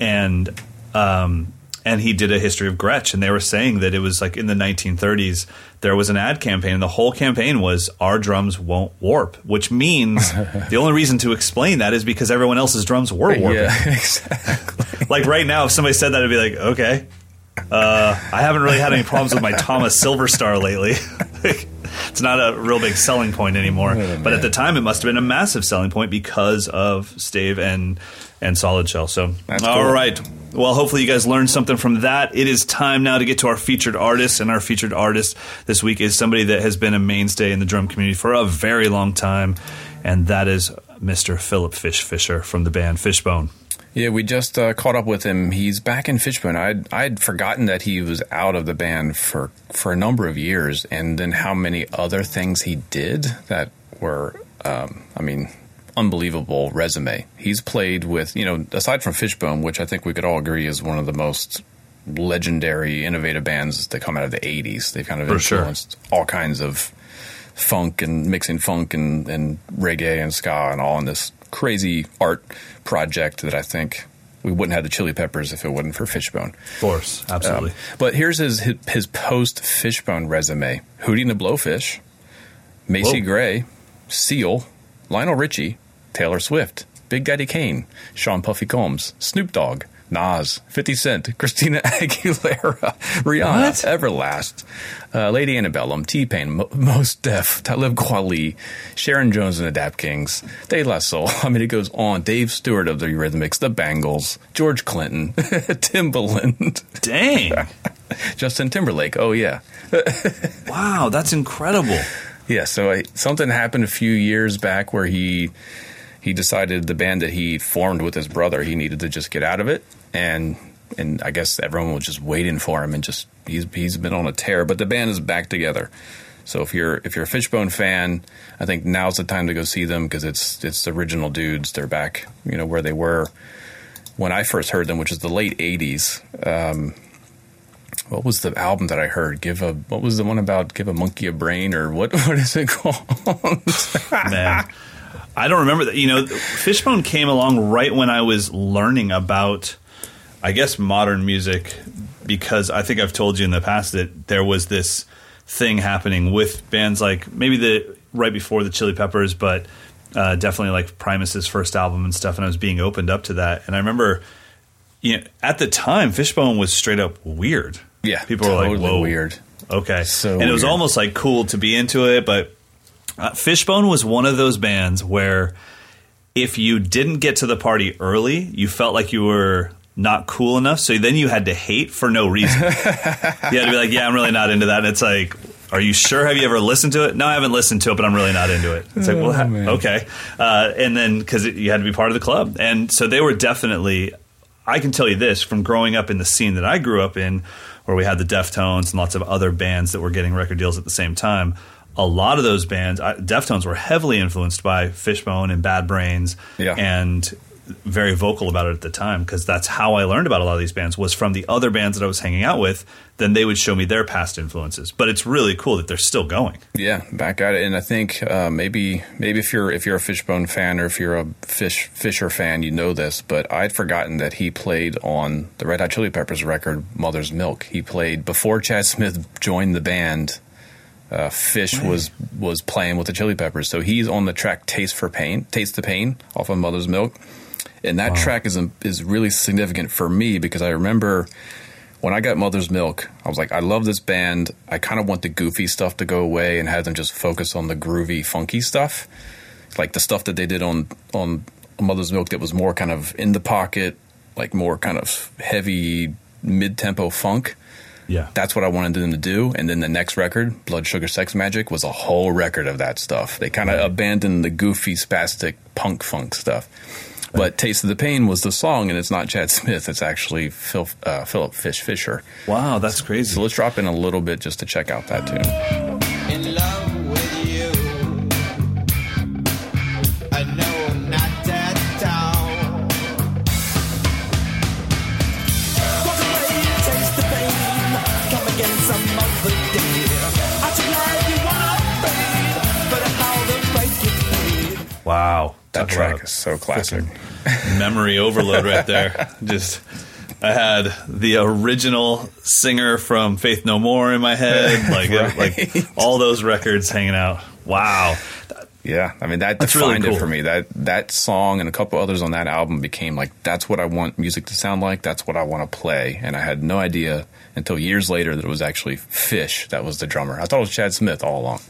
and um, and he did a history of Gretsch, and they were saying that it was like in the 1930s there was an ad campaign, and the whole campaign was our drums won't warp, which means [laughs] the only reason to explain that is because everyone else's drums were warping. Yeah, [laughs] exactly. Like right now, if somebody said that, I'd be like, okay. Uh, I haven't really had any problems with my Tama Silverstar lately. [laughs] it's not a real big selling point anymore. but at the time, it must have been a massive selling point because of stave and and solid shell. So, That's all cool. right. Well, hopefully you guys learned something from that. It is time now to get to our featured artist, and our featured artist this week is somebody that has been a mainstay in the drum community for a very long time, and that is Mr. Philip Fish Fisher from the band Fishbone. Yeah, we just uh, caught up with him. He's back in Fishbone. I'd I'd forgotten that he was out of the band for for a number of years, and then how many other things he did that were, um, I mean, unbelievable resume. He's played with, you know, aside from Fishbone, which I think we could all agree is one of the most legendary, innovative bands that come out of the '80s. They've kind of For sure. influenced all kinds of funk and mixing funk and, and reggae and ska and all in this crazy art project that I think we wouldn't have the Chili Peppers if it wasn't for Fishbone. Of course, absolutely. Um, but here's his his, his post Fishbone resume: Hootie and the Blowfish, Macy Whoa. Gray, Seal, Lionel Richie, Taylor Swift, Big Daddy Kane, Sean Puffy Combs, Snoop Dogg, Nas, 50 Cent, Christina [laughs] Aguilera, Rihanna, Everlast, uh, Lady Antebellum, T Pain, Mo- Mos Def, Talib Kweli, Sharon Jones and the Dap Kings, De La Soul. [laughs] I mean, it goes on. Dave Stewart of the Eurythmics, The Bangles, George Clinton, [laughs] Timbaland, Dang. Justin Timberlake. Oh, yeah. wow, that's incredible. Yeah, so I, something happened a few years back where he he decided the band that he formed with his brother he needed to just get out of it, and and I guess everyone was just waiting for him, and just he's he's been on a tear. But the band is back together. So if you're if you're a Fishbone fan, I think now's the time to go see them because it's it's the original dudes. They're back, you know, where they were when I first heard them, which is the late '80s. Um, what was the album that I heard? Give a what was the one about? Give a monkey a brain or what? [laughs] What is it called? Man. [laughs] I don't remember that. You know, Fishbone came along right when I was learning about, I guess, modern music, because I think I've told you in the past that there was this thing happening with bands like maybe the right before the Chili Peppers, but uh, definitely like Primus's first album and stuff, and I was being opened up to that. And I remember, you know, at the time, Fishbone was straight up weird. Yeah, people were like, totally "Whoa, weird." Okay, So and it was weird. almost like cool to be into it, but uh, Fishbone was one of those bands where if you didn't get to the party early, you felt like you were not cool enough. So then you had to hate for no reason. [laughs] you had to be like, "Yeah, I'm really not into that." And it's like, "Are you sure? Have you ever listened to it?" No, I haven't listened to it, but I'm really not into it. It's like, well, ha- okay. Uh, and then because you had to be part of the club, and so they were definitely. I can tell you this from growing up in the scene that I grew up in, where we had the Deftones and lots of other bands that were getting record deals at the same time. A lot of those bands, I, Deftones, were heavily influenced by Fishbone and Bad Brains, Yeah. and very vocal about it at the time because that's how I learned about a lot of these bands was from the other bands that I was hanging out with. Then they would show me their past influences. But it's really cool that they're still going. Yeah, back at it, and I think uh, maybe maybe if you're if you're a Fishbone fan or if you're a Fish Fisher fan, you know this. But I'd forgotten that he played on the Red Hot Chili Peppers record "Mother's Milk." He played before Chad Smith joined the band. Uh, Fish was was playing with the Chili Peppers, so he's on the track "Taste for Pain," "Taste the Pain" off of Mother's Milk, and that track is is really significant for me because I remember when I got Mother's Milk, I was like, I love this band. I kind of want the goofy stuff to go away and have them just focus on the groovy, funky stuff, like the stuff that they did on on Mother's Milk that was more kind of in the pocket, like more kind of heavy mid tempo funk. Yeah. That's what I wanted them to do. And then the next record, Blood Sugar Sex Magik, was a whole record of that stuff. They kind of abandoned the goofy, spastic punk funk stuff. But Taste of the Pain was the song, and it's not Chad Smith. It's actually Phil, uh, Philip Fish Fisher. Wow, that's crazy. So let's drop in a little bit just to check out that tune. That track is so classic. memory overload right there. [laughs] Just I had the original singer from Faith No More in my head, [laughs] like Right. like all those records hanging out. Wow. Yeah, I mean that That's really defined cool. it for me. That that song and a couple others on that album became like that's what I want music to sound like. That's what I want to play. And I had no idea until years later that it was actually Fish that was the drummer. I thought it was Chad Smith all along.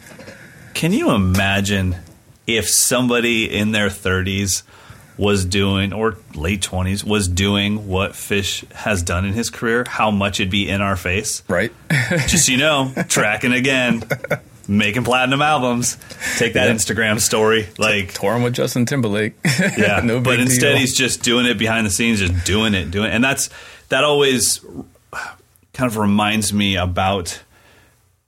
Can you imagine if somebody in their 30s was doing or late 20s was doing what Fish has done in his career, how much it'd be in our face? Right? [laughs] Just so you know, tracking again, making platinum albums. Take that Yeah. Instagram story like Touring with Justin Timberlake. [laughs] yeah no but instead deal. he's just doing it behind the scenes just doing it doing it and that's that always kind of reminds me about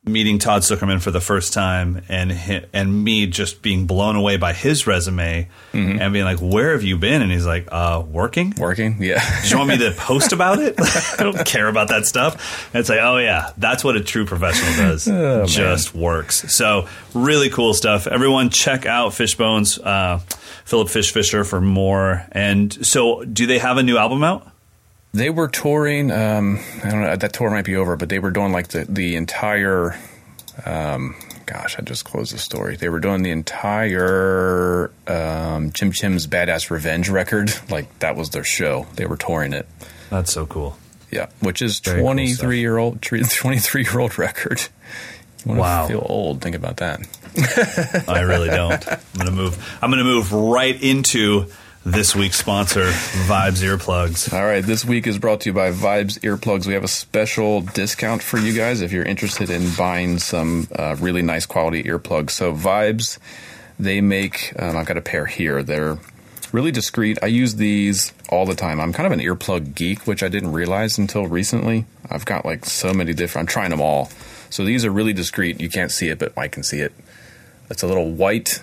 meeting Todd Sucherman for the first time and and me just being blown away by his resume Mm-hmm. and being like where have you been and he's like uh working working. Yeah. [laughs] do you want me to post about it? [laughs] I don't care about that stuff. And it's like, oh yeah, that's what a true professional does. [laughs] Oh, Just works. So really cool stuff. Everyone check out Fishbones, uh, Philip Fish Fisher for more. And so do they have a new album out? They were touring. Um, I don't know. That tour might be over, but they were doing like the the entire. Um, gosh, I just closed the story. They were doing the entire um, Chim Chim's Badass Revenge record. [laughs] Like that was their show. They were touring it. That's so cool. Yeah, which is cool twenty three [laughs] year old twenty three year old record. You want Wow. to feel old? Think about that. I really don't. I'm gonna move. I'm gonna move right into this week's sponsor, Vibes Earplugs. All right, this week is brought to you by Vibes Earplugs. We have a special discount for you guys if you're interested in buying some uh, really nice quality earplugs. So, Vibes, they make, um, I've got a pair here. They're really discreet. I use these all the time. I'm kind of an earplug geek, which I didn't realize until recently. I've got like so many different, I'm trying them all. So, these are really discreet. You can't see it, but I can see it. It's a little white,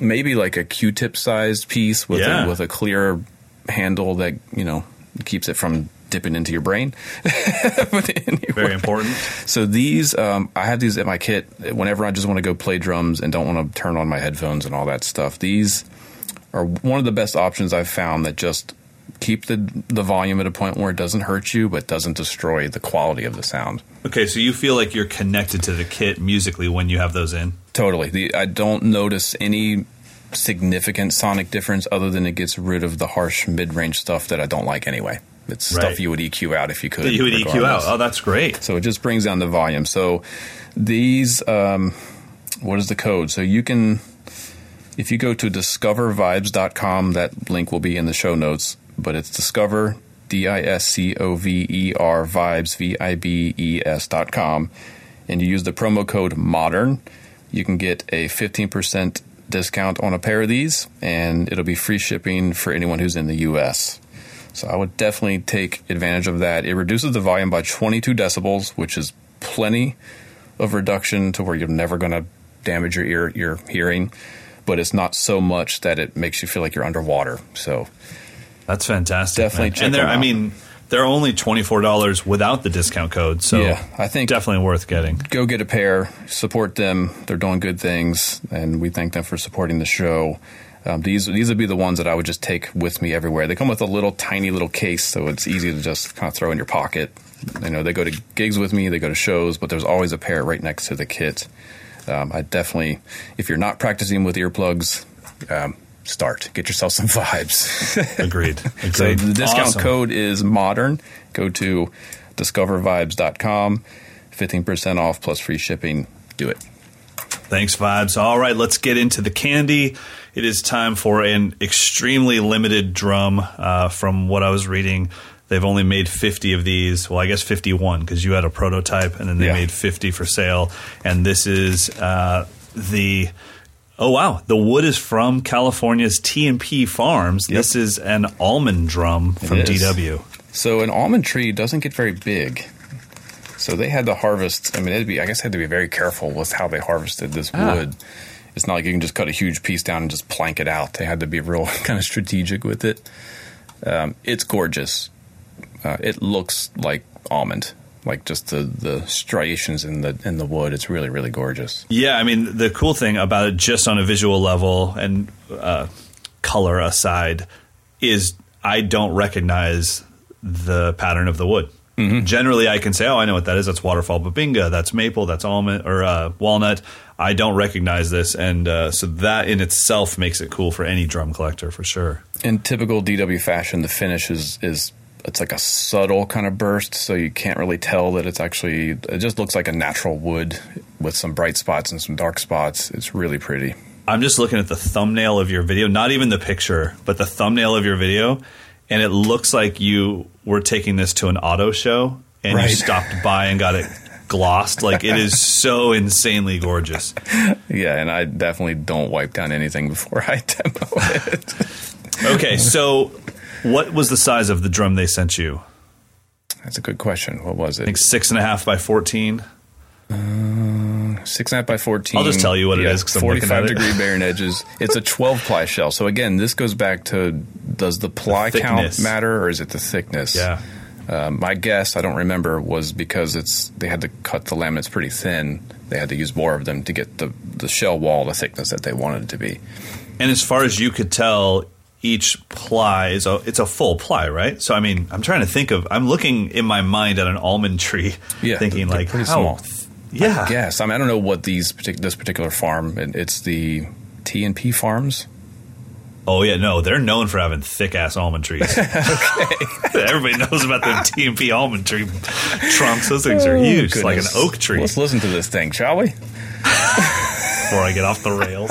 maybe like a Q-tip sized piece with Yeah. a, with a clear handle that you know keeps it from dipping into your brain. [laughs] Anyway. Very important. So these, um, I have these in my kit whenever I just want to go play drums and don't want to turn on my headphones and all that stuff. These are one of the best options I've found that just keep the the volume at a point where it doesn't hurt you but doesn't destroy the quality of the sound. Okay, so you feel like you're connected to the kit musically when you have those in. Totally. The, I don't notice any significant sonic difference other than it gets rid of the harsh mid-range stuff that I don't like anyway. It's Right. stuff you would EQ out if you could. That you would EQ out. Oh, that's great. So it just brings down the volume. So these, um, what is the code? So you can, if you go to discovervibes.com, that link will be in the show notes, but it's discover, D I S C O V E R, vibes, V I B E S dot com, and you use the promo code MODERN, you can get a 15% discount on a pair of these, and it'll be free shipping for anyone who's in the US. So I would definitely take advantage of that. It reduces the volume by 22 decibels, which is plenty of reduction to where you're never going to damage your ear, your hearing, but it's not so much that it makes you feel like you're underwater. So That's fantastic. Definitely man. check and they're, them I mean, they're only twenty four dollars without the discount code. So Yeah, I think- definitely worth getting. go get a pair, support them. They're doing good things, and we thank them for supporting the show. Um, these these would be the ones that I would just take with me everywhere. They come with a little tiny little case, so it's easy to just kind of throw in your pocket. You know, they go to gigs with me, they go to shows, but there's always a pair right next to the kit. Um, I definitely, if you're not practicing with earplugs, um, start get yourself some vibes. Agreed. [laughs] Agreed. So the discount Awesome. code is modern. Go to discovervibes.com, 15% off plus free shipping. Do it. Thanks, Vibes. All right, let's get into the candy. It is time for an extremely limited drum. Uh, from what I was reading, they've only made 50 of these. Well, I guess 51 because you had a prototype and then they Yeah. made 50 for sale. And this is uh, the. Oh wow! The wood is from California's T&P Farms. This is an almond drum from. DW. So an almond tree doesn't get very big. So they had to harvest. I mean, it'd be. I guess they had to be very careful with how they harvested this Ah. wood. It's not like you can just cut a huge piece down and just plank it out. They had to be real [laughs] kind of strategic with it. Um, it's gorgeous. Uh, it looks like almond, like just the the striations in the in the wood. It's really really gorgeous. Yeah, I mean, the cool thing about it, just on a visual level and uh, color aside, is I don't recognize the pattern of the wood. Generally, I can say, "Oh, I know what that is. That's waterfall bubinga. That's maple. That's almond or uh, walnut." I don't recognize this, and uh, so that in itself makes it cool for any drum collector for sure. In typical DW fashion, the finish is is it's like a subtle kind of burst, so you can't really tell that it's actually. It just looks like a natural wood with some bright spots and some dark spots. It's really pretty. I'm just looking at the thumbnail of your video, not even the picture, but the thumbnail of your video, and it looks like you were taking this to an auto show and Right. you stopped by and got it glossed. Like it is so insanely gorgeous. Yeah, and I definitely don't wipe down anything before I [laughs] demo it. Okay, so what was the size of the drum they sent you? That's a good question. What was it? I think six and a half by fourteen. Six and a half by fourteen. I'll just tell you what it is 'cause I'm Forty-five degree bearing [laughs] edges. It's a twelve ply shell. So again, this goes back to does the ply The count matter or is it the thickness? Yeah. Um, my guess, I don't remember, was because it's they had to cut the laminates pretty thin. They had to use more of them to get the the shell wall the thickness that they wanted it to be. And as far as you could tell, each ply is a it's a full ply, right? So I mean, I'm trying to think of. I'm looking in my mind at an almond tree, [laughs] Yeah, thinking like pretty how, small. th- Yeah, Yes, I mean I don't know what these partic- this particular farm. it- It's the T and P Farms. Oh yeah, no, they're known for having thick ass almond trees. [laughs] [laughs] Everybody knows about the T and P almond tree trunks. Those things are oh, huge, It's like an oak tree. Let's listen to this thing, shall we? Before I get off the rails.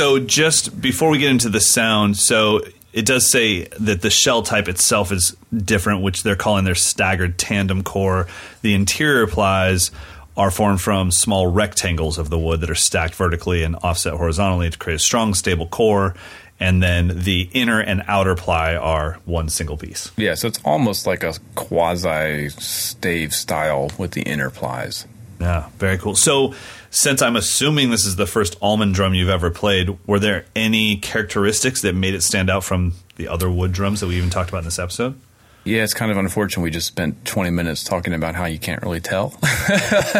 So just before we get into the sound, so it does say that the shell type itself is different, which they're calling their staggered tandem core. The interior plies are formed from small rectangles of the wood that are stacked vertically and offset horizontally to create a strong, stable core. And then the inner and outer ply are one single piece. Yeah, so it's almost like a quasi stave style with the inner plies. Yeah, very cool. So, since I'm assuming this is the first almond drum you've ever played, were there any characteristics that made it stand out from the other wood drums that we even talked about in this episode? Yeah, it's kind of unfortunate we just spent 20 minutes talking about how you can't really tell. [laughs]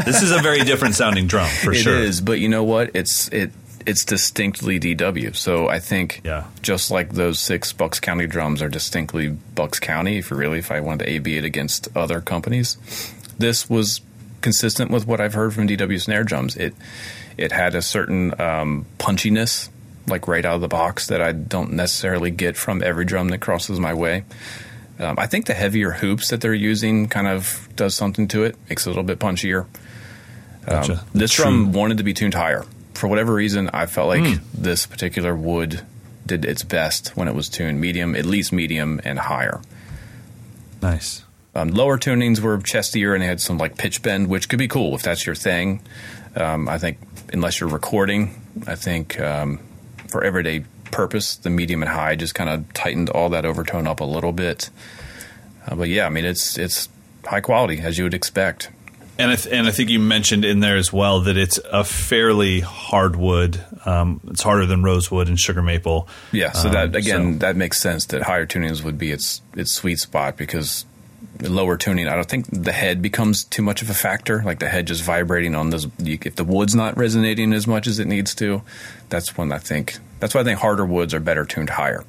This is a very different sounding drum for [laughs] It sure. is, but you know what? It's it it's distinctly DW. So I think Yeah. just like those six Bucks County drums are distinctly Bucks County, if you really if I wanted to AB it against other companies, this was consistent with what I've heard from DW snare drums. It it had a certain um, punchiness, like right out of the box, that I don't necessarily get from every drum that crosses my way. Um, I think the heavier hoops that they're using kind of does something to it, makes it a little bit punchier. Gotcha. Um, this True. drum wanted to be tuned higher. For whatever reason, I felt like Hmm. this particular wood did its best when it was tuned medium, at least medium and higher. Nice. Um, lower tunings were chestier and they had some like pitch bend, which could be cool if that's your thing. Um, I think unless you're recording, I think um, for everyday purpose, the medium and high just kind of tightened all that overtone up a little bit. Uh, but yeah, I mean it's it's high quality as you would expect. And I, th- and I think you mentioned in there as well that it's a fairly hardwood. Um, it's harder than rosewood and sugar maple. Yeah, so Um, that again so- that makes sense that higher tunings would be its its sweet spot because lower tuning, I don't think the head becomes too much of a factor. Like the head just vibrating on this, you, if the wood's not resonating as much as it needs to, that's when I think that's why I think harder woods are better tuned higher.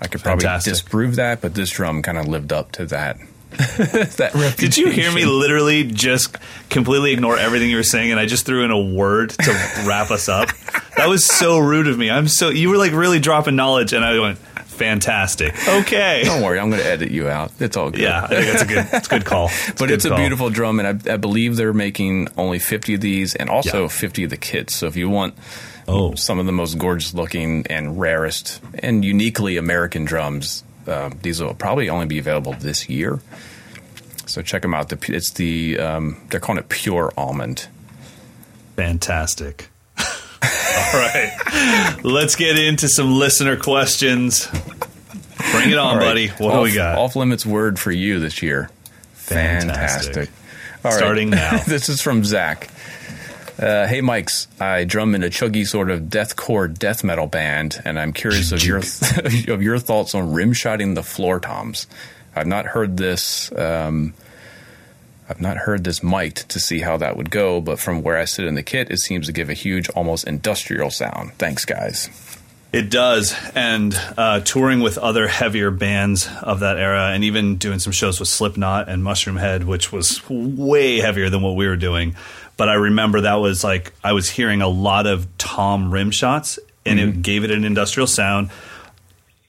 I could probably Fantastic. disprove that, but this drum kind of lived up to that. [laughs] that Did you hear me literally just completely ignore everything you were saying and I just threw in a word to wrap us up? [laughs] That was so rude of me. I'm so you were like really dropping knowledge and I went fantastic. Okay. Don't worry, I'm going to edit you out. It's all good. Yeah, I think that's a good it's a good call. [laughs] but good it's a call. beautiful drum, and I, I believe they're making only 50 of these and also Yeah. 50 of the kits. So if you want Oh. some of the most gorgeous looking and rarest and uniquely American drums, uh, these will probably only be available this year. So check them out. The, it's the um, they're calling it Pure Almond. Fantastic. All right. Let's get into some listener questions. Bring it on, right. buddy. What do off, we got? Off limits word for you this year. Fantastic. Fantastic. All right. Starting now. [laughs] this is from Zach. Uh, hey, Mikes. I drum in a chuggy sort of deathcore death metal band, and I'm curious of your [laughs] [laughs] of your thoughts on rim shotting the floor toms. I've not heard this. Um, I've not heard this mic'd to see how that would go, but from where I sit in the kit, it seems to give a huge, almost industrial sound. Thanks, guys. It does, and uh, touring with other heavier bands of that era, and even doing some shows with Slipknot and Mushroomhead, which was way heavier than what we were doing. But I remember that was like I was hearing a lot of tom rim shots, and it gave it an industrial sound.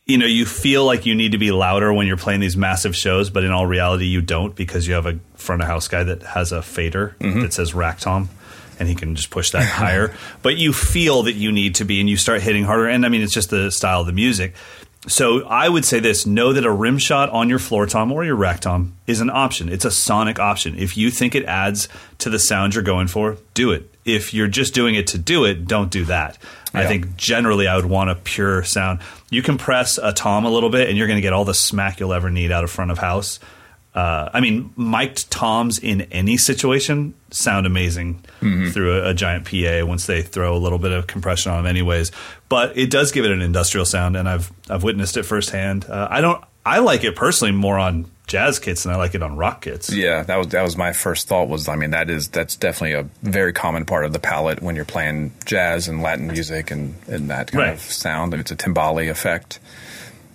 You know, you feel like you need to be louder when you're playing these massive shows, but in all reality, you don't because you have a front of house guy that has a fader mm-hmm. that says rack tom, and he can just push that [laughs] higher. But you feel that you need to be, and you start hitting harder. And I mean, it's just the style of the music. So I would say this: know that a rim shot on your floor tom or your rack tom is an option. It's a sonic option. If you think it adds to the sound you're going for, do it. If you're just doing it to do it, don't do that. I think generally I would want a pure sound. You compress a tom a little bit, and you're going to get all the smack you'll ever need out of front of house. Uh, I mean, mic'd toms in any situation sound amazing through a, a giant PA once they throw a little bit of compression on them, anyways. But it does give it an industrial sound, and I've I've witnessed it firsthand. Uh, I don't. I like it personally more on jazz kits than I like it on rock kits. Yeah, that was that was my first thought. Was I mean that is that's definitely a very common part of the palette when you're playing jazz and Latin music and, and that kind Right. of sound. It's a timbale effect.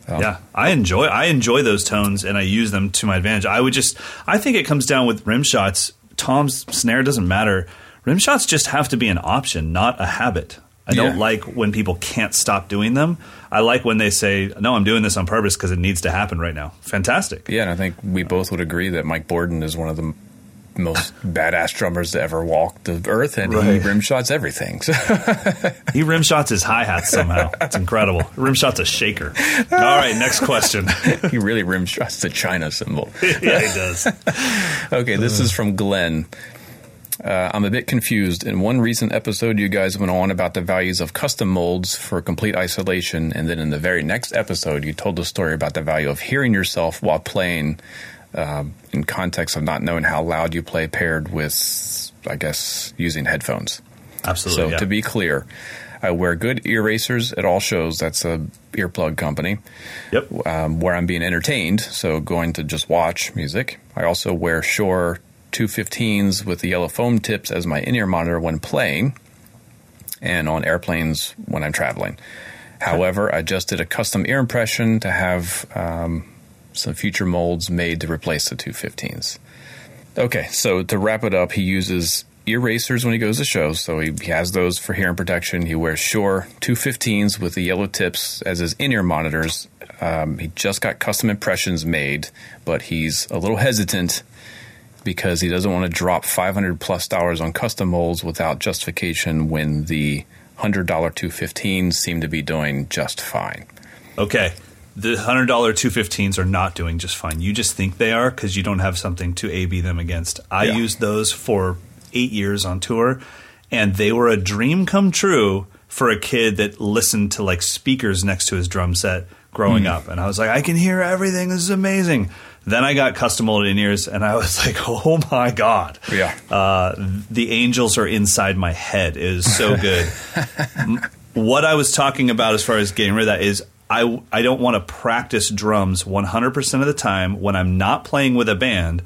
Yeah, I enjoy I enjoy those tones and I use them to my advantage. I would just I think it comes down with rim shots. Tom's snare doesn't matter. Rim shots just have to be an option, not a habit. I don't like when people can't stop doing them. I like when they say, "No, I'm doing this on purpose because it needs to happen right now." Fantastic. Yeah, and I think we both would agree that Mike Bordin is one of the most badass drummers to ever walk the earth, and he Right. rim shots everything. So, [laughs] He rim shots his hi hats somehow. It's incredible. Rim shots a shaker. All right, next question. [laughs] he really rim shots the China cymbal. [laughs] yeah, he does. Okay, this is from Glenn. Uh, I'm a bit confused. In one recent episode, you guys went on about the values of custom molds for complete isolation, and then in the very next episode, you told the story about the value of hearing yourself while playing, um, in context of not knowing how loud you play, paired with, I guess, using headphones. Absolutely. So yeah. to be clear, I wear good Earasers at all shows. That's a earplug company Yep. um, where I'm being entertained, so going to just watch music. I also wear Shure 215s with the yellow foam tips as my in ear monitor when playing and on airplanes when I'm traveling. However, I just did a custom ear impression to have um, some future molds made to replace the 215s. Okay, so to wrap it up, he uses Earasers when he goes to shows, so he, has those for hearing protection. He wears Shure 215s with the yellow tips as his in ear monitors. Um, he just got custom impressions made, but he's a little hesitant because he doesn't want to drop 500 plus dollars on custom molds without justification when the $100 215s seem to be doing just fine. Okay. The hundred dollar two fifteens are not doing just fine. You just think they are because you don't have something to A B them against. I Yeah. used those for eight years on tour, and they were a dream come true for a kid that listened to like speakers next to his drum set growing up. And I was like, I can hear everything. This is amazing. Then I got custom molded in ears, and I was [laughs] like, oh my god, Yeah. uh, the angels are inside my head. It is so [laughs] good. What I was talking about as far as getting rid of that is I, I don't want to practice drums 100% of the time when I'm not playing with a band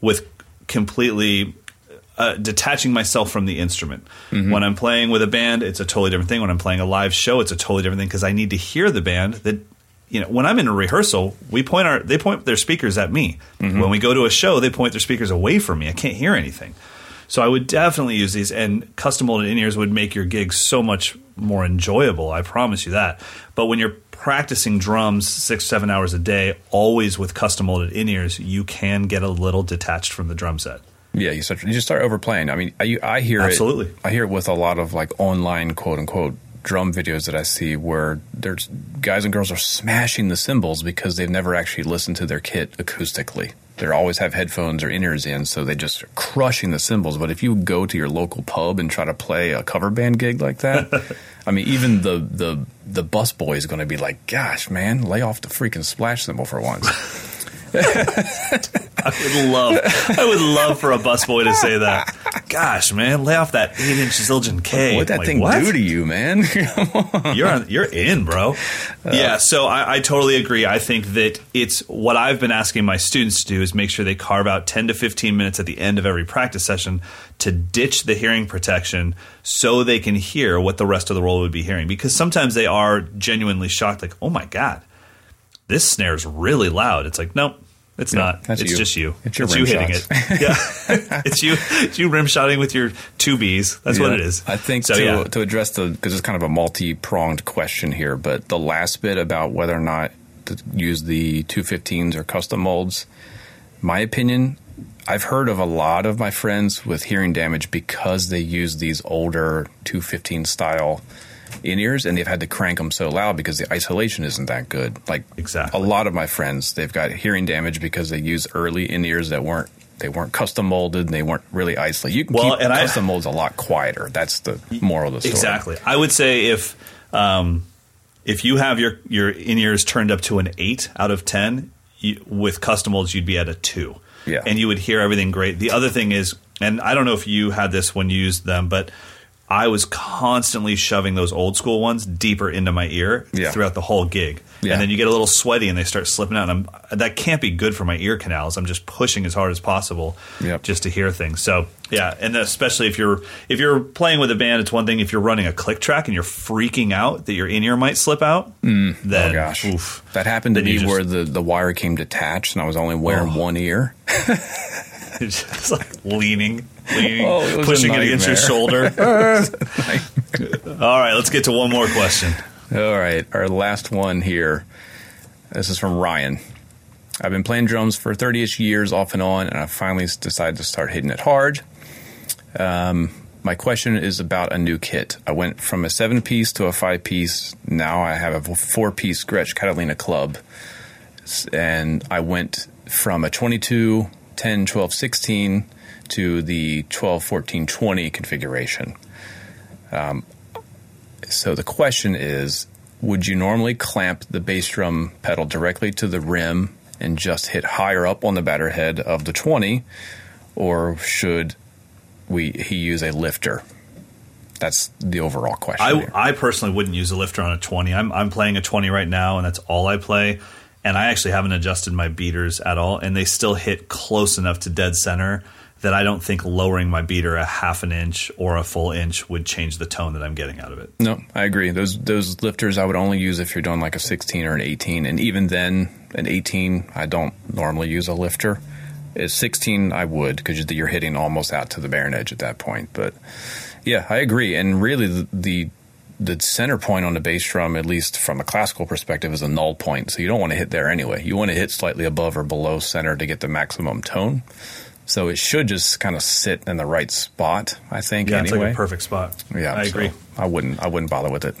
with completely uh, detaching myself from the instrument. When I'm playing with a band, it's a totally different thing. When I'm playing a live show, it's a totally different thing because I need to hear the band. That you know, when I'm in a rehearsal, we point our they point their speakers at me. When we go to a show, they point their speakers away from me. I can't hear anything. So I would definitely use these, and custom molded in ears would make your gigs so much more enjoyable. I promise you that. But when you're practicing drums six, seven hours a day, always with custom molded in ears, you can get a little detached from the drum set. Yeah, you start you just start overplaying. I mean, I, I hear Absolutely. it. I hear it with a lot of like online quote unquote drum videos that I see where there's guys and girls are smashing the cymbals because they've never actually listened to their kit acoustically. They always have headphones or in ears in, so they just are crushing the cymbals. But if you go to your local pub and try to play a cover band gig like that, [laughs] I mean, even the the the bus boy is going to be like, "Gosh, man, lay off the freaking splash cymbal for once." [laughs] I would love, I would love for a busboy to say that. Gosh, man, lay off that eight inch Zildjian K. what that Like, thing what? do to you, man? [laughs] you're on, you're in, bro. Uh, yeah, so I, I totally agree. I think that it's what I've been asking my students to do is make sure they carve out 10 to 15 minutes at the end of every practice session to ditch the hearing protection so they can hear what the rest of the world would be hearing. Because sometimes they are genuinely shocked, like, oh my God, this snare is really loud. It's like, nope. It's Yeah, not. it's you. just you. It's your you hitting shots. it. [laughs] Yeah, it's you. It's you rim shotting with your two Bs. That's what it is. I think so. to, yeah, to address the because it's kind of a multi pronged question here, but the last bit about whether or not to use the 215s or custom molds, my opinion, I've heard of a lot of my friends with hearing damage because they use these older 215 style in ears and they've had to crank them so loud because the isolation isn't that good. Like Exactly. a lot of my friends, they've got hearing damage because they use early in ears that weren't they weren't custom molded and they weren't really isolated. You can Well, keep and I- custom molds a lot quieter. That's the moral of the story. Exactly. I would say if um, if you have your your in ears turned up to an eight out of ten you, with custom molds, you'd be at a two. Yeah. and you would hear everything great. The other thing is, and I don't know if you had this when you used them, but I was constantly shoving those old school ones deeper into my ear Yeah. throughout the whole gig. Yeah. And then you get a little sweaty and they start slipping out. And I'm, that can't be good for my ear canals. I'm just pushing as hard as possible Yep. just to hear things. So yeah, and especially if you're if you're playing with a band, it's one thing. If you're running a click track and you're freaking out that your in ear might slip out, mm. oh, then Oh gosh, oof. that happened to me just- where the, the wire came detached and I was only wearing Oh. one ear. [laughs] [laughs] Just like leaning, leaning, Oh, it pushing it against your shoulder. [laughs] All right, let's get to one more question. All right, our last one here. This is from Ryan. I've been playing drums for 30 ish years off and on, and I finally decided to start hitting it hard. Um, my question is about a new kit. I went from a seven piece to a five piece. Now I have a four piece Gretsch Catalina club. And I went from a 22, 10, 12, 16 to the 12, 14, 20 configuration. Um, so the question is would you normally clamp the bass drum pedal directly to the rim and just hit higher up on the batter head of the 20 or should we he use a lifter? That's the overall question. I. I personally wouldn't use a lifter on a 20. I'm, I'm playing a 20 right now, and that's all I play. And I actually haven't adjusted my beaters at all, and they still hit close enough to dead center that I don't think lowering my beater a half an inch or a full inch would change the tone that I'm getting out of it. No, I agree. Those those lifters I would only use if you're doing like a 16 or an 18, and even then, an 18 I don't normally use a lifter. A 16 I would because you're hitting almost out to the bearing edge at that point. But yeah, I agree. And really, the, the the center point on the bass drum, at least from a classical perspective, is a null point. So you don't want to hit there anyway. You want to hit slightly above or below center to get the maximum tone. So it should just kind of sit in the right spot. I think. Yeah, it's like a perfect spot. Yeah, I so agree. I wouldn't. I wouldn't bother with it.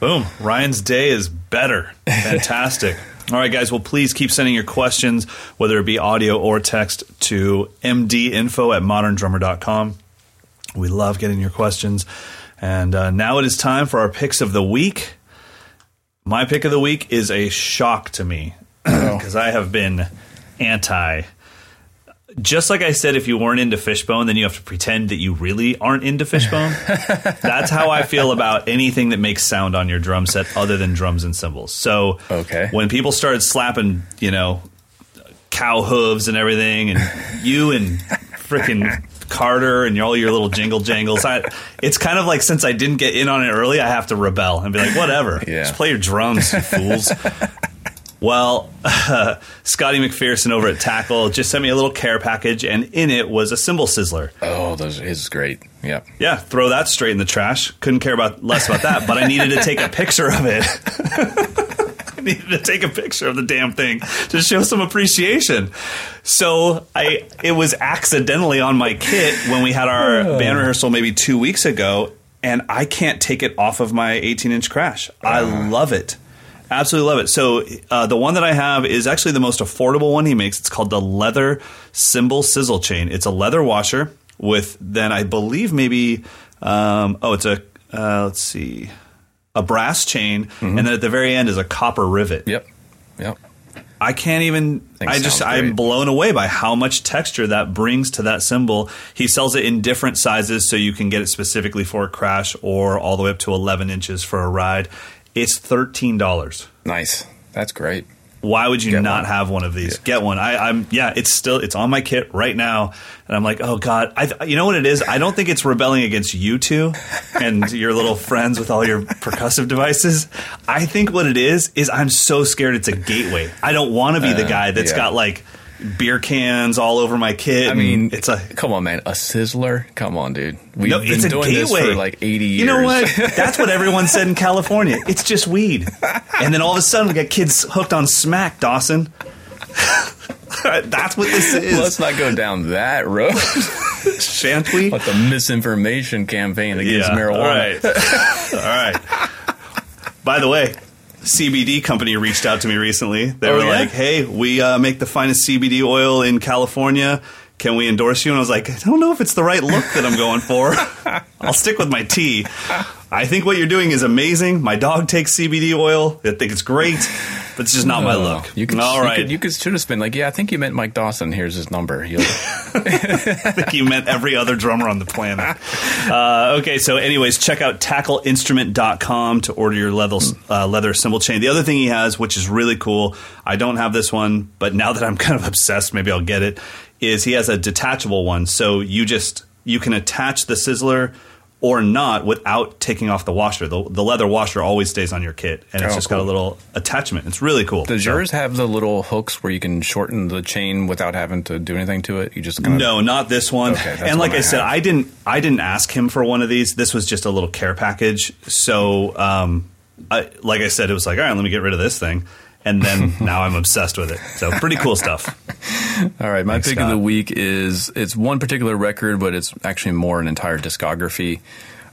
Boom. Ryan's day is better. [laughs] Fantastic. All right, guys. Well, please keep sending your questions, whether it be audio or text, to mdinfo at moderndrummer.com. We love getting your questions. And uh, now it is time for our picks of the week. My pick of the week is a shock to me [clears throat] because I have been anti. Just like I said, if you weren't into Fishbone, then you have to pretend that you really aren't into Fishbone. [laughs] That's how I feel about anything that makes sound on your drum set other than drums and cymbals. So Okay. when people started slapping, you know, cow hooves and everything, and you and freaking Carter and all your little jingle jangles. I, it's kind of like since I didn't get in on it early, I have to rebel and be like, whatever, [laughs] Yeah. just play your drums, you [laughs] fools. Well, [laughs] Scotty McPherson over at Tackle just sent me a little care package, and in it was a cymbal sizzler. Oh, those his is great. Yep. Yeah, throw that straight in the trash. Couldn't care about less about that, but I needed to take a picture of it. Needed to take a picture of the damn thing to show some appreciation. So I it was accidentally on my kit when we had our band rehearsal maybe two weeks ago, and I can't take it off of my 18 inch crash. I love it. Absolutely love it. So uh, the one that I have is actually the most affordable one he makes. It's called the leather cymbal sizzle chain. It's a leather washer with then I believe maybe um, oh it's a uh, let's see a brass chain and then at the very end is a copper rivet. Yep. Yep. I can't even. Thing I just I'm blown away by how much texture that brings to that cymbal. He sells it in different sizes, so you can get it specifically for a crash or all the way up to 11 inches for a ride. It's thirteen dollars. Nice. That's great. Why would you Get not one. have one of these? Get one. I, I'm yeah. It's still it's on my kit right now, and I'm like, oh god. I you know what it is? I don't think it's rebelling against you two and [laughs] your little friends with all your percussive devices. I think what it is is I'm so scared it's a gateway. I don't want to be the Uh, guy that's yeah. got like beer cans all over my kit. I mean, it's a come on, man. A sizzler? Come on, dude. We've no, been it's doing gateway this for like 80 years. You know what? [laughs] That's what everyone said in California. It's just weed, and then all of a sudden we got kids hooked on smack, Dawson. [laughs] That's what this is. Let's not go down that road. [laughs] Shan't we? Like the misinformation campaign against marijuana. All right. All right. By the way, CBD company reached out to me recently. They Oh, were yeah? like, "Hey, we uh, make the finest CBD oil in California. Can we endorse you?" And I was like, "I don't know if it's the right look that I'm going for. [laughs] I'll stick with my tea. I think what you're doing is amazing. My dog takes CBD oil. I think it's great, but it's just not my look. You could, All you right. could, you could should have been like, yeah, I think you meant Mike Dawson. Here's his number. [laughs] I think you meant every other drummer on the planet. Uh, okay, so anyways, check out tackleinstrument.com to order your leather, uh, leather cymbal chain. The other thing he has, which is really cool, I don't have this one, but now that I'm kind of obsessed, maybe I'll get it, is he has a detachable one. So you just, you can attach the sizzler or not without taking off the washer. The, the leather washer always stays on your kit, and it's Oh, just got a little attachment. It's really cool. does So- yours have the little hooks where you can shorten the chain without having to do anything to it? You just kind of No, not this one. Okay, and like I, I said. I didn't I didn't ask him for one of these. This was just a little care package. So, um, I, like I said, it was like, all right, let me get rid of this thing, and then now I'm obsessed with it. So, pretty cool stuff. [laughs] All right, my Thanks, pick of the week is it's one particular record, but it's actually more an entire discography.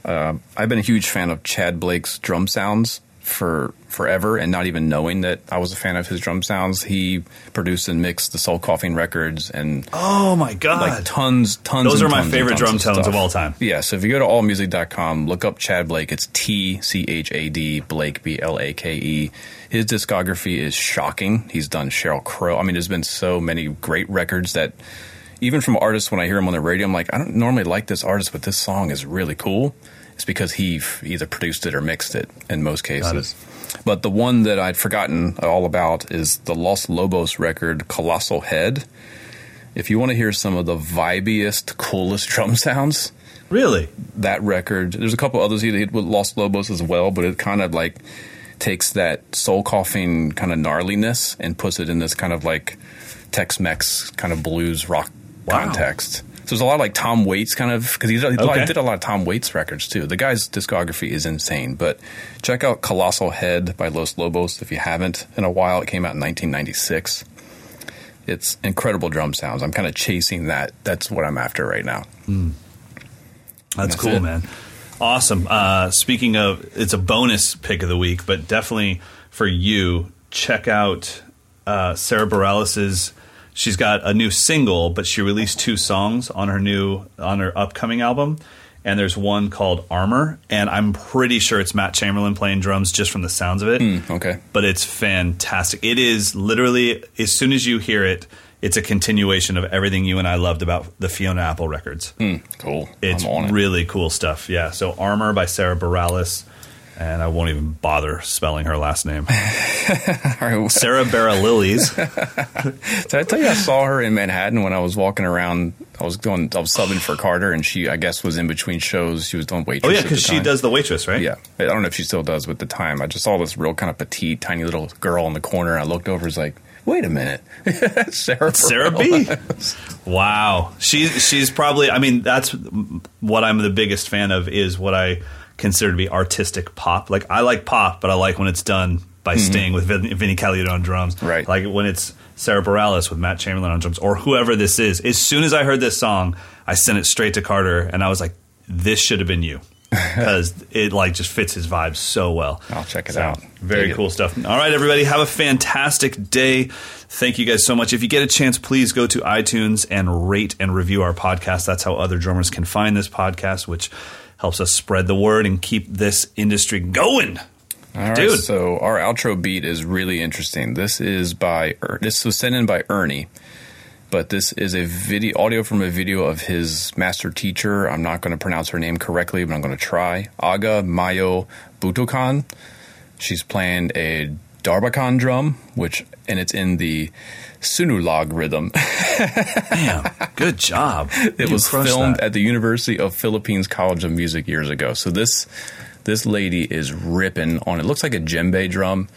Uh, I've been a huge fan of Tchad Blake's drum sounds for forever, and not even knowing that I was a fan of his drum sounds. He produced and mixed the Soul Coughing records and Oh my god! like tons, tons. Those are my tons and favorite drum of tones stuff. of all time. Yeah, so if you go to allmusic.com, look up Tchad Blake. It's T C H A D Blake B L A K E. His discography is shocking. He's done Sheryl Crow. I mean, there's been so many great records that even from artists when I hear him on the radio, I'm like, I don't normally like this artist, but this song is really cool. It's because he either produced it or mixed it in most cases. But the one that I'd forgotten all about is the Los Lobos record, Colossal Head. If you want to hear some of the vibiest, coolest [laughs] drum sounds, Really? that record. There's a couple others he did with Los Lobos as well, but it kind of like takes that soul coughing kind of gnarliness and puts it in this kind of like Tex-Mex kind of blues rock Wow. context. So there's a lot of like Tom Waits kind of because he, did- he Okay. did a lot of Tom Waits records too. The guy's discography is insane. But check out Colossal Head by Los Lobos if you haven't in a while. It came out in 1996. It's incredible drum sounds. I'm kind of chasing that. That's what I'm after right now. That's, That's cool, it. man. Awesome. Uh, speaking of, it's a bonus pick of the week, but definitely for you, check out uh, Sara Bareilles' She's got a new single, but she released two songs on her new on her upcoming album. And there's one called Armor, and I'm pretty sure it's Matt Chamberlain playing drums just from the sounds of it. Hmm, okay. But it's fantastic. It is literally as soon as you hear it, it's a continuation of everything you and I loved about the Fiona Apple records. Hmm, cool. It's on it. really cool stuff. Yeah. So Armor by Sara Bareilles, and I won't even bother spelling her last name. [laughs] Sara Bareilles. [laughs] Did I tell you I saw her in Manhattan when I was walking around? I was doing, I was subbing for Carter, and she, I guess, was in between shows. She was doing waitress. Oh yeah, because she does the waitress, right? Yeah, I don't know if she still does, but at the time, I just saw this real kind of petite, tiny little girl in the corner. And I looked over, was like, wait a minute, [laughs] Sarah, Sarah B. Wow, she's she's probably. I mean, that's what I'm the biggest fan of. Is what I consider to be artistic pop. Like I like pop, but I like when it's done by mm-hmm. Sting with Vin, Vinny Colaiuta on drums. Right. Like when it's Sara Bareilles with Matt Chamberlain on drums, or whoever this is. As soon as I heard this song, I sent it straight to Carter, and I was like, "This should have been you." [laughs] Because it like just fits his vibe so well. I'll check it So, out. Very Dig it. cool stuff. All right, everybody, have a fantastic day. Thank you guys so much. If you get a chance, please go to iTunes and rate and review our podcast. That's how other drummers can find this podcast, which helps us spread the word and keep this industry going. All right, Dude. so our outro beat is really interesting. This is by Er- this was sent in by Ernie, but this is a video audio from a video of his master teacher. I'm not going to pronounce her name correctly, but I'm going to try. Aga Mayo Butocan. She's playing a Darbakan drum, which and it's in the Sunulog rhythm. [laughs] Damn, good job. It You was filmed that. at the University of Philippines College of Music years ago. So this this lady is ripping on it. Looks like a djembe drum,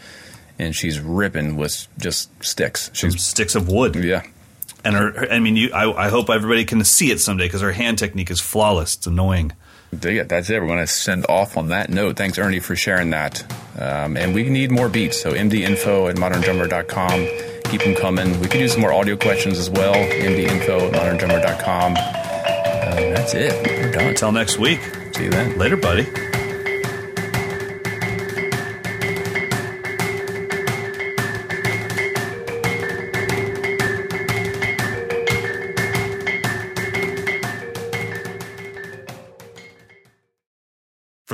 and she's ripping with just sticks. Some She's sticks of wood. Yeah. And her, her- I mean, you, I, I hope everybody can see it someday because her hand technique is flawless. It's annoying. Dig it. That's it. We're going to send off on that note. Thanks, Ernie, for sharing that. Um, and we need more beats. So mdinfo at moderndrummer.com. Keep them coming. We could use some more audio questions as well. mdinfo at moderndrummer.com. Uh, that's it. We're done. Until next week. See you then. Later, buddy.